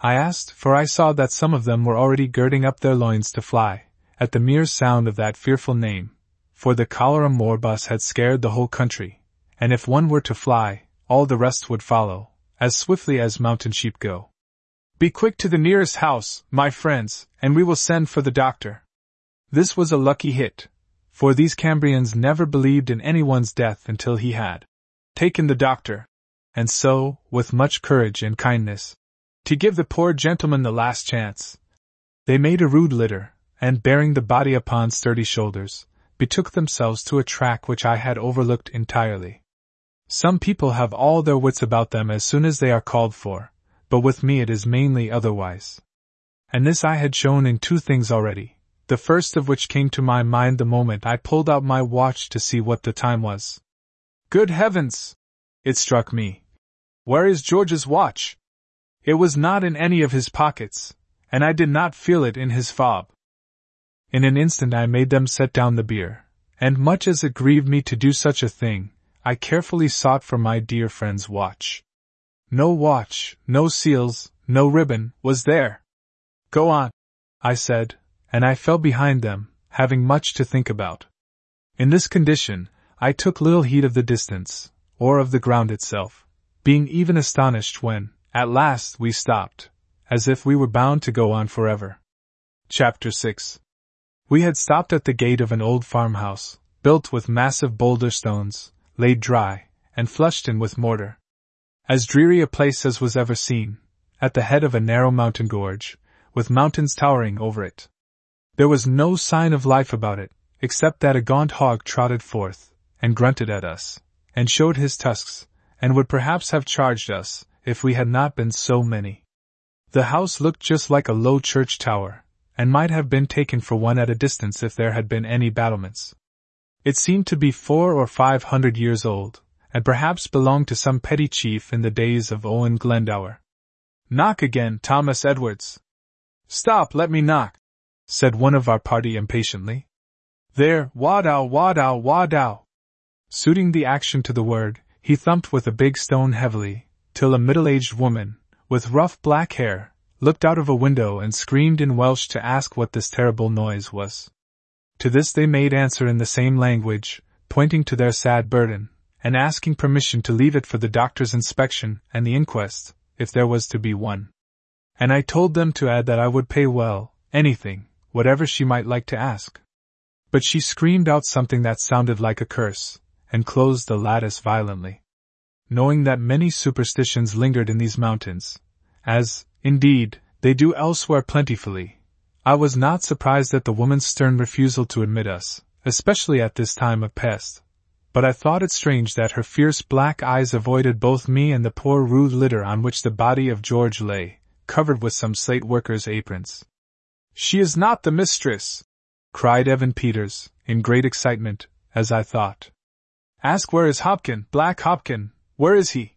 I asked, for I saw that some of them were already girding up their loins to fly, at the mere sound of that fearful name, for the cholera morbus had scared the whole country, and if one were to fly, all the rest would follow, as swiftly as mountain sheep go. Be quick to the nearest house, my friends, and we will send for the doctor. This was a lucky hit, for these Cambrians never believed in anyone's death until he had taken the doctor, and so, with much courage and kindness, to give the poor gentleman the last chance, they made a rude litter, and bearing the body upon sturdy shoulders, betook themselves to a track which I had overlooked entirely. Some people have all their wits about them as soon as they are called for, but with me it is mainly otherwise. And this I had shown in two things already, the first of which came to my mind the moment I pulled out my watch to see what the time was. Good heavens! It struck me. Where is George's watch? It was not in any of his pockets, and I did not feel it in his fob. In an instant I made them set down the beer, and much as it grieved me to do such a thing, I carefully sought for my dear friend's watch. No watch, no seals, no ribbon, was there. Go on, I said, and I fell behind them, having much to think about. In this condition, I took little heed of the distance, or of the ground itself, being even astonished when, at last, we stopped, as if we were bound to go on forever. Chapter 6 We had stopped at the gate of an old farmhouse, built with massive boulder stones, laid dry, and flushed in with mortar. As dreary a place as was ever seen, at the head of a narrow mountain gorge, with mountains towering over it. There was no sign of life about it, except that a gaunt hog trotted forth, and grunted at us, and showed his tusks, and would perhaps have charged us, if we had not been so many. The house looked just like a low church tower, and might have been taken for one at a distance if there had been any battlements. It seemed to be four or five hundred years old, and perhaps belonged to some petty chief in the days of Owen Glendower. Knock again, Thomas Edwards. Stop, let me knock, said one of our party impatiently. There, wadow, wadow, wadow. Suiting the action to the word, he thumped with a big stone heavily, till a middle aged woman, with rough black hair, looked out of a window and screamed in Welsh to ask what this terrible noise was. To this they made answer in the same language, pointing to their sad burden, and asking permission to leave it for the doctor's inspection and the inquest, if there was to be one. And I told them to add that I would pay well, anything, whatever she might like to ask. But she screamed out something that sounded like a curse, and closed the lattice violently. Knowing that many superstitions lingered in these mountains, as, indeed, they do elsewhere plentifully, I was not surprised at the woman's stern refusal to admit us, especially at this time of pest but I thought it strange that her fierce black eyes avoided both me and the poor rude litter on which the body of George lay, covered with some slate workers' aprons. She is not the mistress! cried Evan Peters, in great excitement, as I thought. Ask where is Hopkin, Black Hopkin, where is he?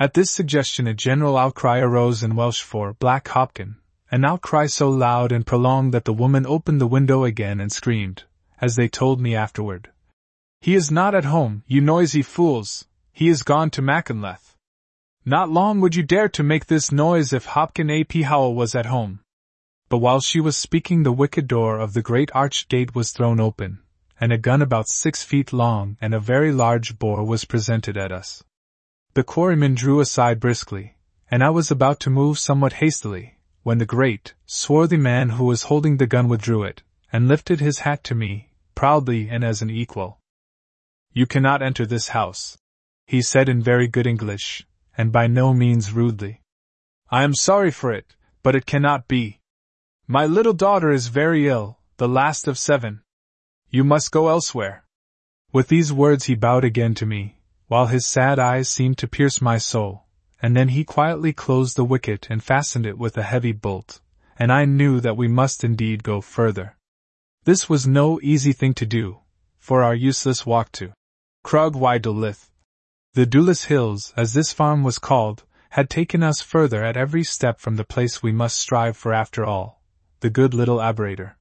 At this suggestion a general outcry arose in Welsh for Black Hopkin, an outcry so loud and prolonged that the woman opened the window again and screamed, as they told me afterward, he is not at home, you noisy fools, he is gone to Machynlleth. Not long would you dare to make this noise if Hopkin ap Howell was at home. But while she was speaking, the wicket door of the great arched gate was thrown open, and a gun about six feet long and a very large bore was presented at us. The quarryman drew aside briskly, and I was about to move somewhat hastily, when the great, swarthy man who was holding the gun withdrew it, and lifted his hat to me, proudly and as an equal. You cannot enter this house, he said in very good English, and by no means rudely. I am sorry for it, but it cannot be. My little daughter is very ill, the last of seven. You must go elsewhere. With these words he bowed again to me, while his sad eyes seemed to pierce my soul, and then he quietly closed the wicket and fastened it with a heavy bolt, and I knew that we must indeed go further. This was no easy thing to do, for our useless walk to Crug y Dwlith. The Dwlis Hills, as this farm was called, had taken us further at every step from the place we must strive for after all, the good little Aberator.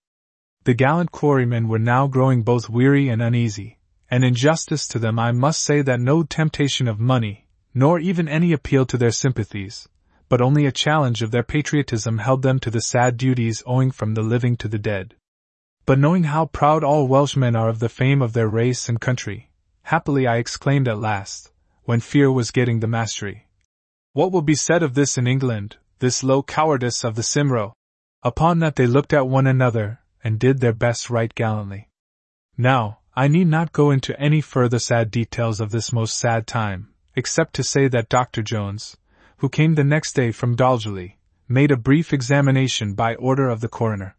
The gallant quarrymen were now growing both weary and uneasy, and in justice to them I must say that no temptation of money, nor even any appeal to their sympathies, but only a challenge of their patriotism held them to the sad duties owing from the living to the dead. But knowing how proud all Welshmen are of the fame of their race and country, Happily, I exclaimed at last, when fear was getting the mastery. What will be said of this in England, this low cowardice of the Cymro? Upon that they looked at one another, and did their best right gallantly. Now, I need not go into any further sad details of this most sad time, except to say that Dr. Jones, who came the next day from Dolgelly, made a brief examination by order of the coroner.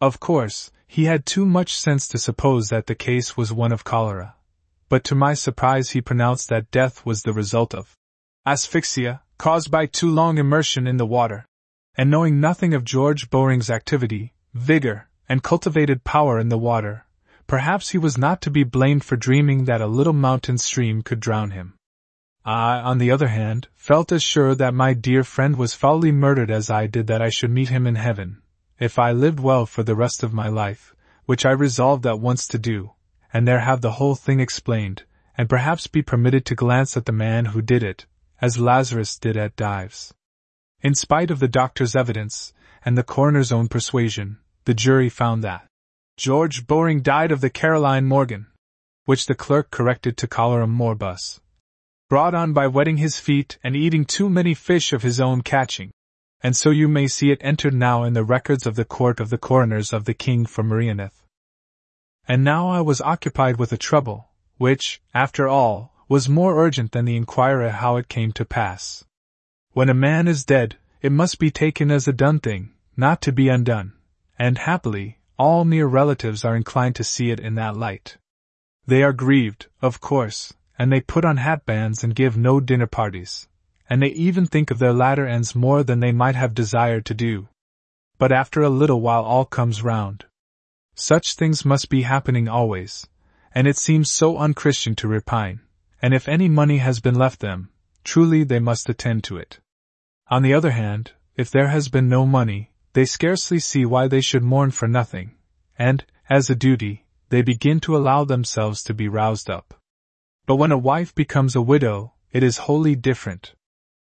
Of course, he had too much sense to suppose that the case was one of cholera but to my surprise he pronounced that death was the result of asphyxia, caused by too long immersion in the water. And knowing nothing of George Bowring's activity, vigor, and cultivated power in the water, perhaps he was not to be blamed for dreaming that a little mountain stream could drown him. I, on the other hand, felt as sure that my dear friend was foully murdered as I did that I should meet him in heaven, if I lived well for the rest of my life, which I resolved at once to do, and there have the whole thing explained, and perhaps be permitted to glance at the man who did it, as Lazarus did at Dives. In spite of the doctor's evidence, and the coroner's own persuasion, the jury found that George Bowring died of the Caroline Morgan, which the clerk corrected to cholera morbus, brought on by wetting his feet and eating too many fish of his own catching. And so you may see it entered now in the records of the court of the coroners of the king for Merioneth. And now I was occupied with a trouble, which, after all, was more urgent than the inquiry how it came to pass. When a man is dead, it must be taken as a done thing, not to be undone, and happily, all near relatives are inclined to see it in that light. They are grieved, of course, and they put on hatbands and give no dinner parties, and they even think of their latter ends more than they might have desired to do. but after a little while all comes round. Such things must be happening always, and it seems so unchristian to repine, and if any money has been left them, truly they must attend to it. On the other hand, if there has been no money, they scarcely see why they should mourn for nothing, and, as a duty, they begin to allow themselves to be roused up. But when a wife becomes a widow, it is wholly different.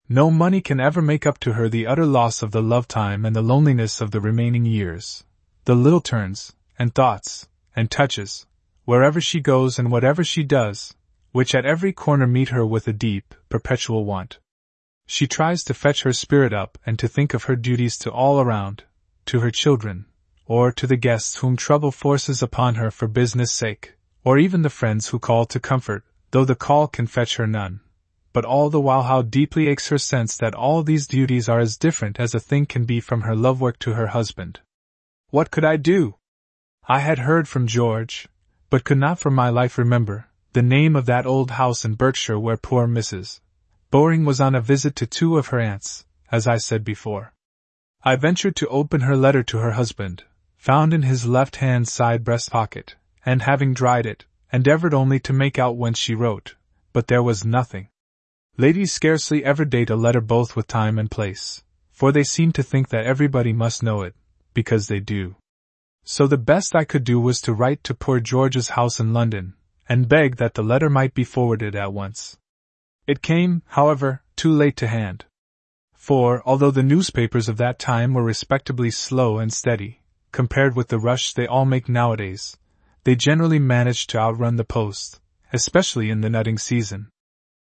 No money can ever make up to her the utter loss of the love time and the loneliness of the remaining years. The little turns, and thoughts, and touches, wherever she goes and whatever she does, which at every corner meet her with a deep, perpetual want. She tries to fetch her spirit up and to think of her duties to all around, to her children, or to the guests whom trouble forces upon her for business sake, or even the friends who call to comfort, though the call can fetch her none but all the while how deeply aches her sense that all these duties are as different as a thing can be from her love work to her husband. What could I do? I had heard from George, but could not for my life remember, the name of that old house in Berkshire where poor Mrs. Bowring was on a visit to two of her aunts, as I said before. I ventured to open her letter to her husband, found in his left hand side breast pocket, and having dried it, endeavored only to make out whence she wrote, but there was nothing. Ladies scarcely ever date a letter both with time and place, for they seem to think that everybody must know it, because they do. So the best I could do was to write to poor George's house in London, and beg that the letter might be forwarded at once. It came, however, too late to hand. For, although the newspapers of that time were respectably slow and steady, compared with the rush they all make nowadays, they generally managed to outrun the post, especially in the nutting season.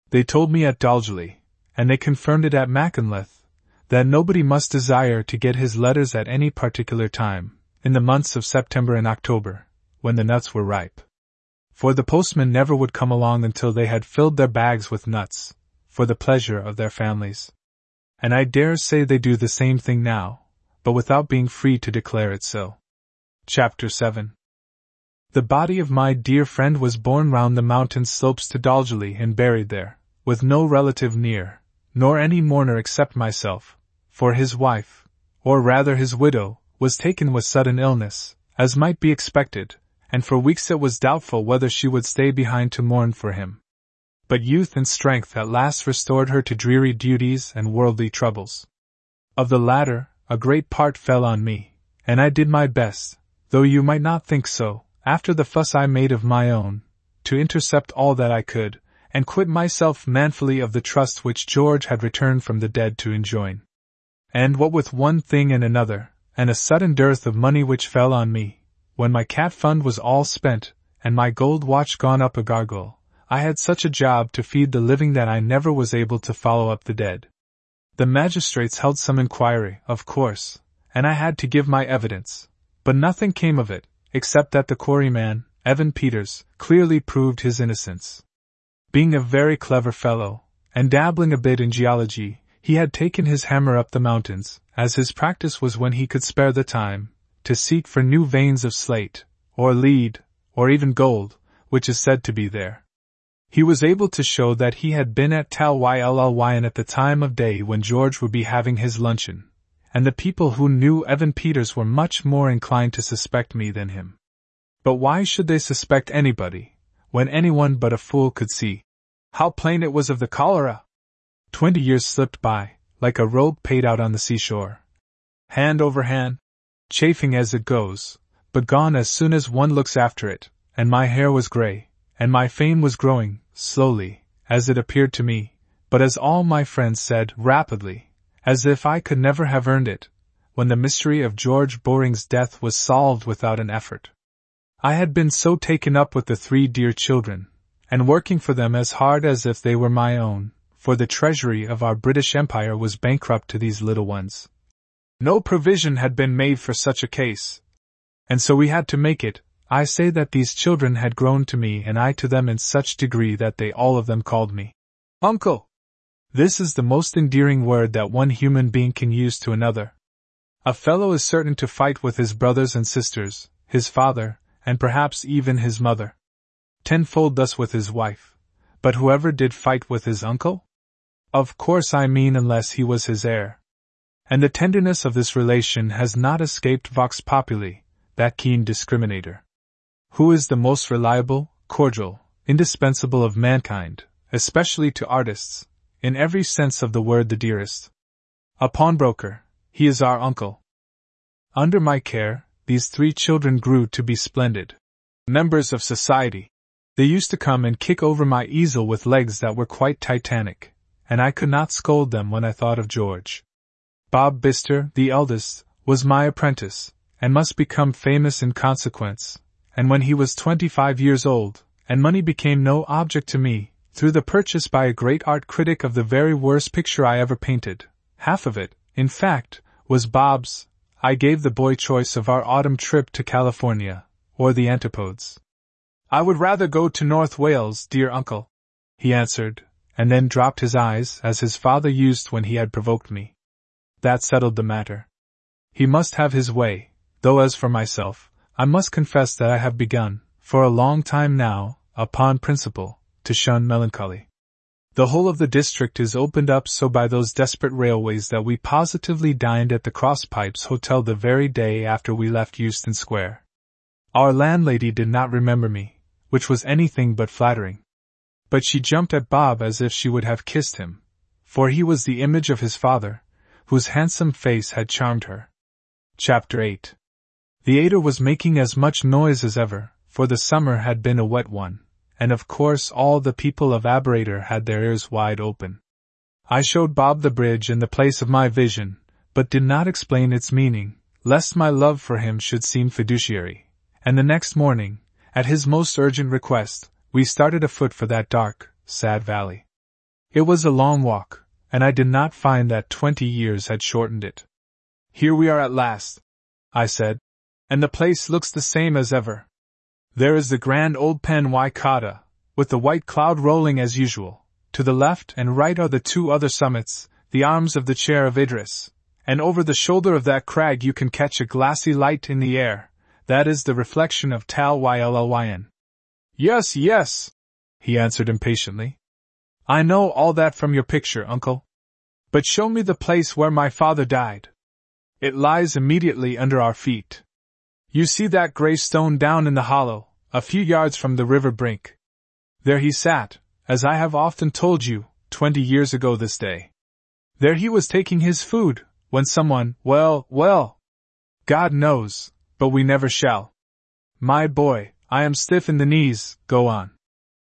They told me at Dolgelly, and they confirmed it at Machynlleth, that nobody must desire to get his letters at any particular time, in the months of September and October, when the nuts were ripe. For the postman never would come along until they had filled their bags with nuts, for the pleasure of their families. And I dare say they do the same thing now, but without being free to declare it so. Chapter 7 The body of my dear friend was borne round the mountain slopes to Dolgelly and buried there with no relative near, nor any mourner except myself, for his wife, or rather his widow, was taken with sudden illness, as might be expected, and for weeks it was doubtful whether she would stay behind to mourn for him. But youth and strength at last restored her to dreary duties and worldly troubles. Of the latter, a great part fell on me, and I did my best, though you might not think so, after the fuss I made of my own, to intercept all that I could, and quit myself manfully of the trust which George had returned from the dead to enjoin. And what with one thing and another, and a sudden dearth of money which fell on me, when my cat fund was all spent, and my gold watch gone up a gargle, I had such a job to feed the living that I never was able to follow up the dead. The magistrates held some inquiry, of course, and I had to give my evidence, but nothing came of it, except that the quarryman, Evan Peters, clearly proved his innocence. Being a very clever fellow, and dabbling a bit in geology, he had taken his hammer up the mountains, as his practice was when he could spare the time, to seek for new veins of slate, or lead, or even gold, which is said to be there. He was able to show that he had been at Tal Yllyn at the time of day when George would be having his luncheon, and the people who knew Evan Peters were much more inclined to suspect me than him. But why should they suspect anybody, when anyone but a fool could see. How plain it was of the cholera! Twenty years slipped by, like a rope paid out on the seashore. Hand over hand, chafing as it goes, but gone as soon as one looks after it, and my hair was gray, and my fame was growing, slowly, as it appeared to me, but as all my friends said, rapidly, as if I could never have earned it, when the mystery of George Bowring's death was solved without an effort. I had been so taken up with the three dear children, and working for them as hard as if they were my own, for the treasury of our British Empire was bankrupt to these little ones. No provision had been made for such a case. And so we had to make it. I say that these children had grown to me and I to them in such degree that they all of them called me Uncle. This is the most endearing word that one human being can use to another. A fellow is certain to fight with his brothers and sisters, his father, and perhaps even his mother. Tenfold thus with his wife. But whoever did fight with his uncle? Of course I mean unless he was his heir. And the tenderness of this relation has not escaped Vox Populi, that keen discriminator. Who is the most reliable, cordial, indispensable of mankind, especially to artists, in every sense of the word the dearest? A pawnbroker, he is our uncle. Under my care, these three children grew to be splendid members of society. They used to come and kick over my easel with legs that were quite titanic, and I could not scold them when I thought of George. Bob Bister, the eldest, was my apprentice, and must become famous in consequence, and when he was twenty five years old, and money became no object to me, through the purchase by a great art critic of the very worst picture I ever painted, half of it, in fact, was Bob's, I gave the boy choice of our autumn trip to California, or the Antipodes. I would rather go to North Wales, dear uncle, he answered, and then dropped his eyes as his father used when he had provoked me. That settled the matter. He must have his way, though as for myself, I must confess that I have begun, for a long time now, upon principle, to shun melancholy. The whole of the district is opened up so by those desperate railways that we positively dined at the Crosspipes Hotel the very day after we left Euston Square. Our landlady did not remember me, which was anything but flattering. But she jumped at Bob as if she would have kissed him, for he was the image of his father, whose handsome face had charmed her. Chapter 8 The Ada was making as much noise as ever, for the summer had been a wet one, and of course all the people of Aberator had their ears wide open. I showed Bob the bridge in the place of my vision, but did not explain its meaning, lest my love for him should seem fiduciary. And the next morning, at his most urgent request, we started afoot for that dark, sad valley. It was a long walk, and I did not find that twenty years had shortened it. Here we are at last, I said, and the place looks the same as ever. There is the grand old Pen Cotta, with the white cloud rolling as usual. To the left and right are the two other summits, the arms of the chair of Idris, and over the shoulder of that crag you can catch a glassy light in the air. That is the reflection of Tal Yllyn. Yes, yes, he answered impatiently. I know all that from your picture, uncle. But show me the place where my father died. It lies immediately under our feet. You see that grey stone down in the hollow, a few yards from the river brink. There he sat, as I have often told you, twenty years ago this day. There he was taking his food, when someone, well, well. God knows, but we never shall. My boy, I am stiff in the knees, go on.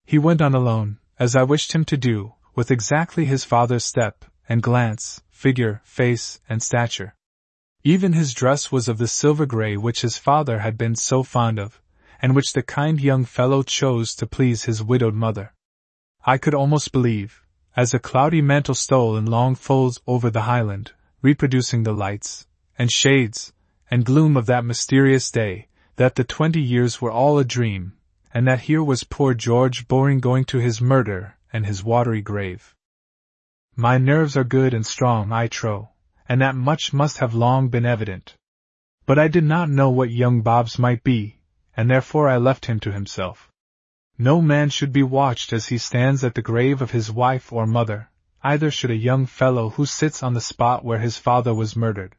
He went on alone, as I wished him to do, with exactly his father's step, and glance, figure, face, and stature. Even his dress was of the silver grey which his father had been so fond of, and which the kind young fellow chose to please his widowed mother. I could almost believe, as a cloudy mantle stole in long folds over the highland, reproducing the lights, and shades, and gloom of that mysterious day, that the twenty years were all a dream, and that here was poor George Bowring going to his murder and his watery grave. My nerves are good and strong, I trow, and that much must have long been evident. But I did not know what young Bob's might be, and therefore I left him to himself. No man should be watched as he stands at the grave of his wife or mother, either should a young fellow who sits on the spot where his father was murdered.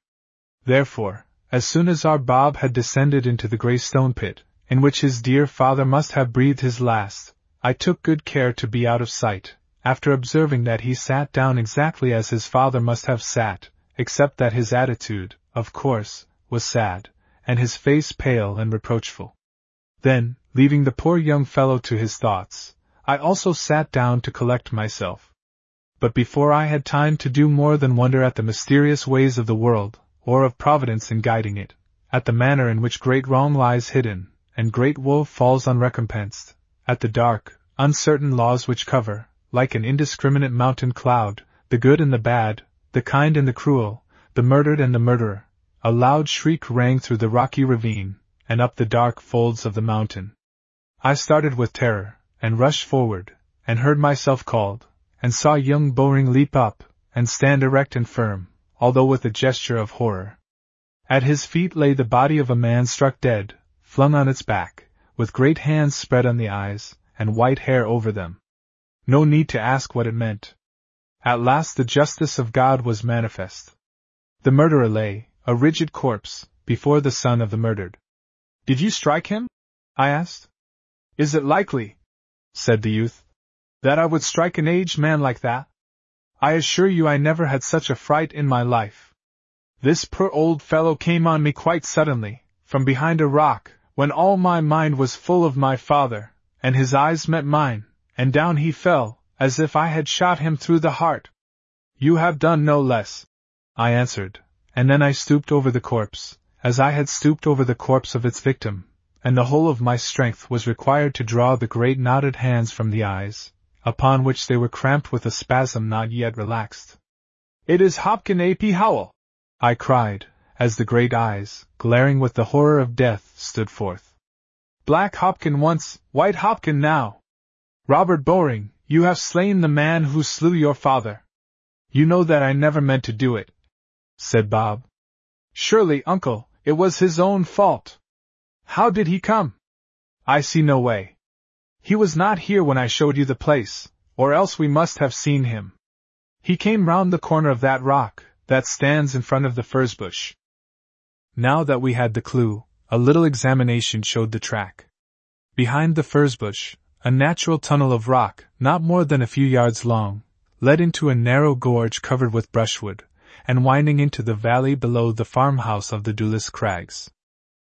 Therefore, as soon as our Bob had descended into the grey stone pit, in which his dear father must have breathed his last, I took good care to be out of sight, after observing that he sat down exactly as his father must have sat, except that his attitude, of course, was sad, and his face pale and reproachful. Then, leaving the poor young fellow to his thoughts, I also sat down to collect myself. But before I had time to do more than wonder at the mysterious ways of the world, or of Providence in guiding it, at the manner in which great wrong lies hidden, and great woe falls unrecompensed, at the dark, uncertain laws which cover, like an indiscriminate mountain cloud, the good and the bad, the kind and the cruel, the murdered and the murderer, a loud shriek rang through the rocky ravine, and up the dark folds of the mountain. I started with terror, and rushed forward, and heard myself called, and saw young Bowring leap up, and stand erect and firm, although with a gesture of horror. At his feet lay the body of a man struck dead, flung on its back, with great hands spread on the eyes, and white hair over them. No need to ask what it meant. At last the justice of God was manifest. The murderer lay, a rigid corpse, before the son of the murdered. Did you strike him? I asked. Is it likely, said the youth, that I would strike an aged man like that? I assure you I never had such a fright in my life. This poor old fellow came on me quite suddenly, from behind a rock, when all my mind was full of my father, and his eyes met mine, and down he fell, as if I had shot him through the heart. You have done no less, I answered, and then I stooped over the corpse, as I had stooped over the corpse of its victim, and the whole of my strength was required to draw the great knotted hands from the eyes, upon which they were cramped with a spasm not yet relaxed. It is Hopkin ap Howell! I cried, as the great eyes, glaring with the horror of death, stood forth. Black Hopkin once, white Hopkin now! Robert Bowring, you have slain the man who slew your father. You know that I never meant to do it, said Bob. Surely, uncle, it was his own fault. How did he come? I see no way. He was not here when I showed you the place, or else we must have seen him. He came round the corner of that rock, that stands in front of the furze bush. Now that we had the clue, a little examination showed the track. Behind the furze bush, a natural tunnel of rock, not more than a few yards long, led into a narrow gorge covered with brushwood, and winding into the valley below the farmhouse of the Dulis Crags.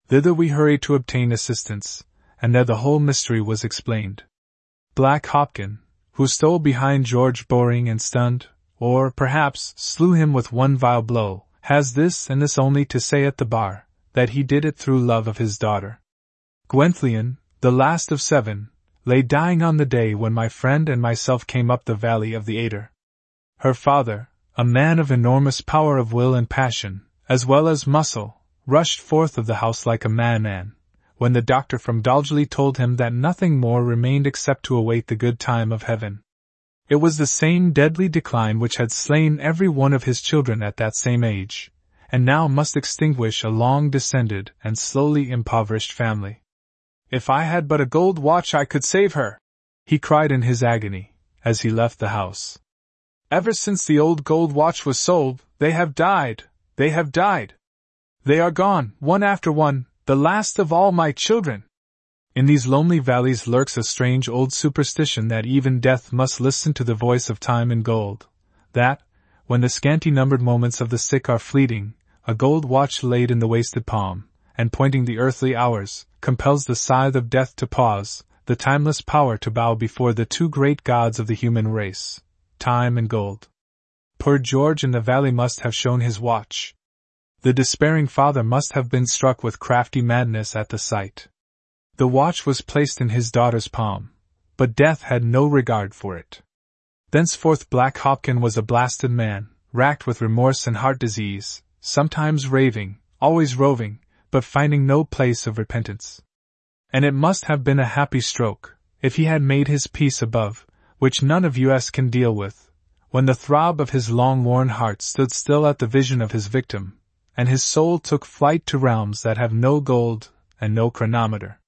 Thither we hurried to obtain assistance, and there the whole mystery was explained. Black Hopkin, who stole behind George Bowring and stunned, or perhaps slew him with one vile blow, has this and this only to say at the bar, that he did it through love of his daughter. Gwenthlian, the last of seven, lay dying on the day when my friend and myself came up the valley of the Adur. Her father, a man of enormous power of will and passion, as well as muscle, rushed forth of the house like a madman, when the doctor from Dolgelly told him that nothing more remained except to await the good time of heaven. It was the same deadly decline which had slain every one of his children at that same age, and now must extinguish a long descended and slowly impoverished family. If I had but a gold watch, I could save her, he cried in his agony, as he left the house. Ever since the old gold watch was sold, they have died, they have died. They are gone, one after one, the last of all my children. In these lonely valleys lurks a strange old superstition that even death must listen to the voice of time and gold. That, when the scanty numbered moments of the sick are fleeting, a gold watch laid in the wasted palm, and pointing the earthly hours, compels the scythe of death to pause, the timeless power to bow before the two great gods of the human race, time and gold. Poor George in the valley must have shown his watch. The despairing father must have been struck with crafty madness at the sight. The watch was placed in his daughter's palm, but death had no regard for it. Thenceforth Black Hopkin was a blasted man, racked with remorse and heart disease, sometimes raving, always roving, but finding no place of repentance. And it must have been a happy stroke, if he had made his peace above, which none of us can deal with, when the throb of his long worn heart stood still at the vision of his victim, and his soul took flight to realms that have no gold and no chronometer.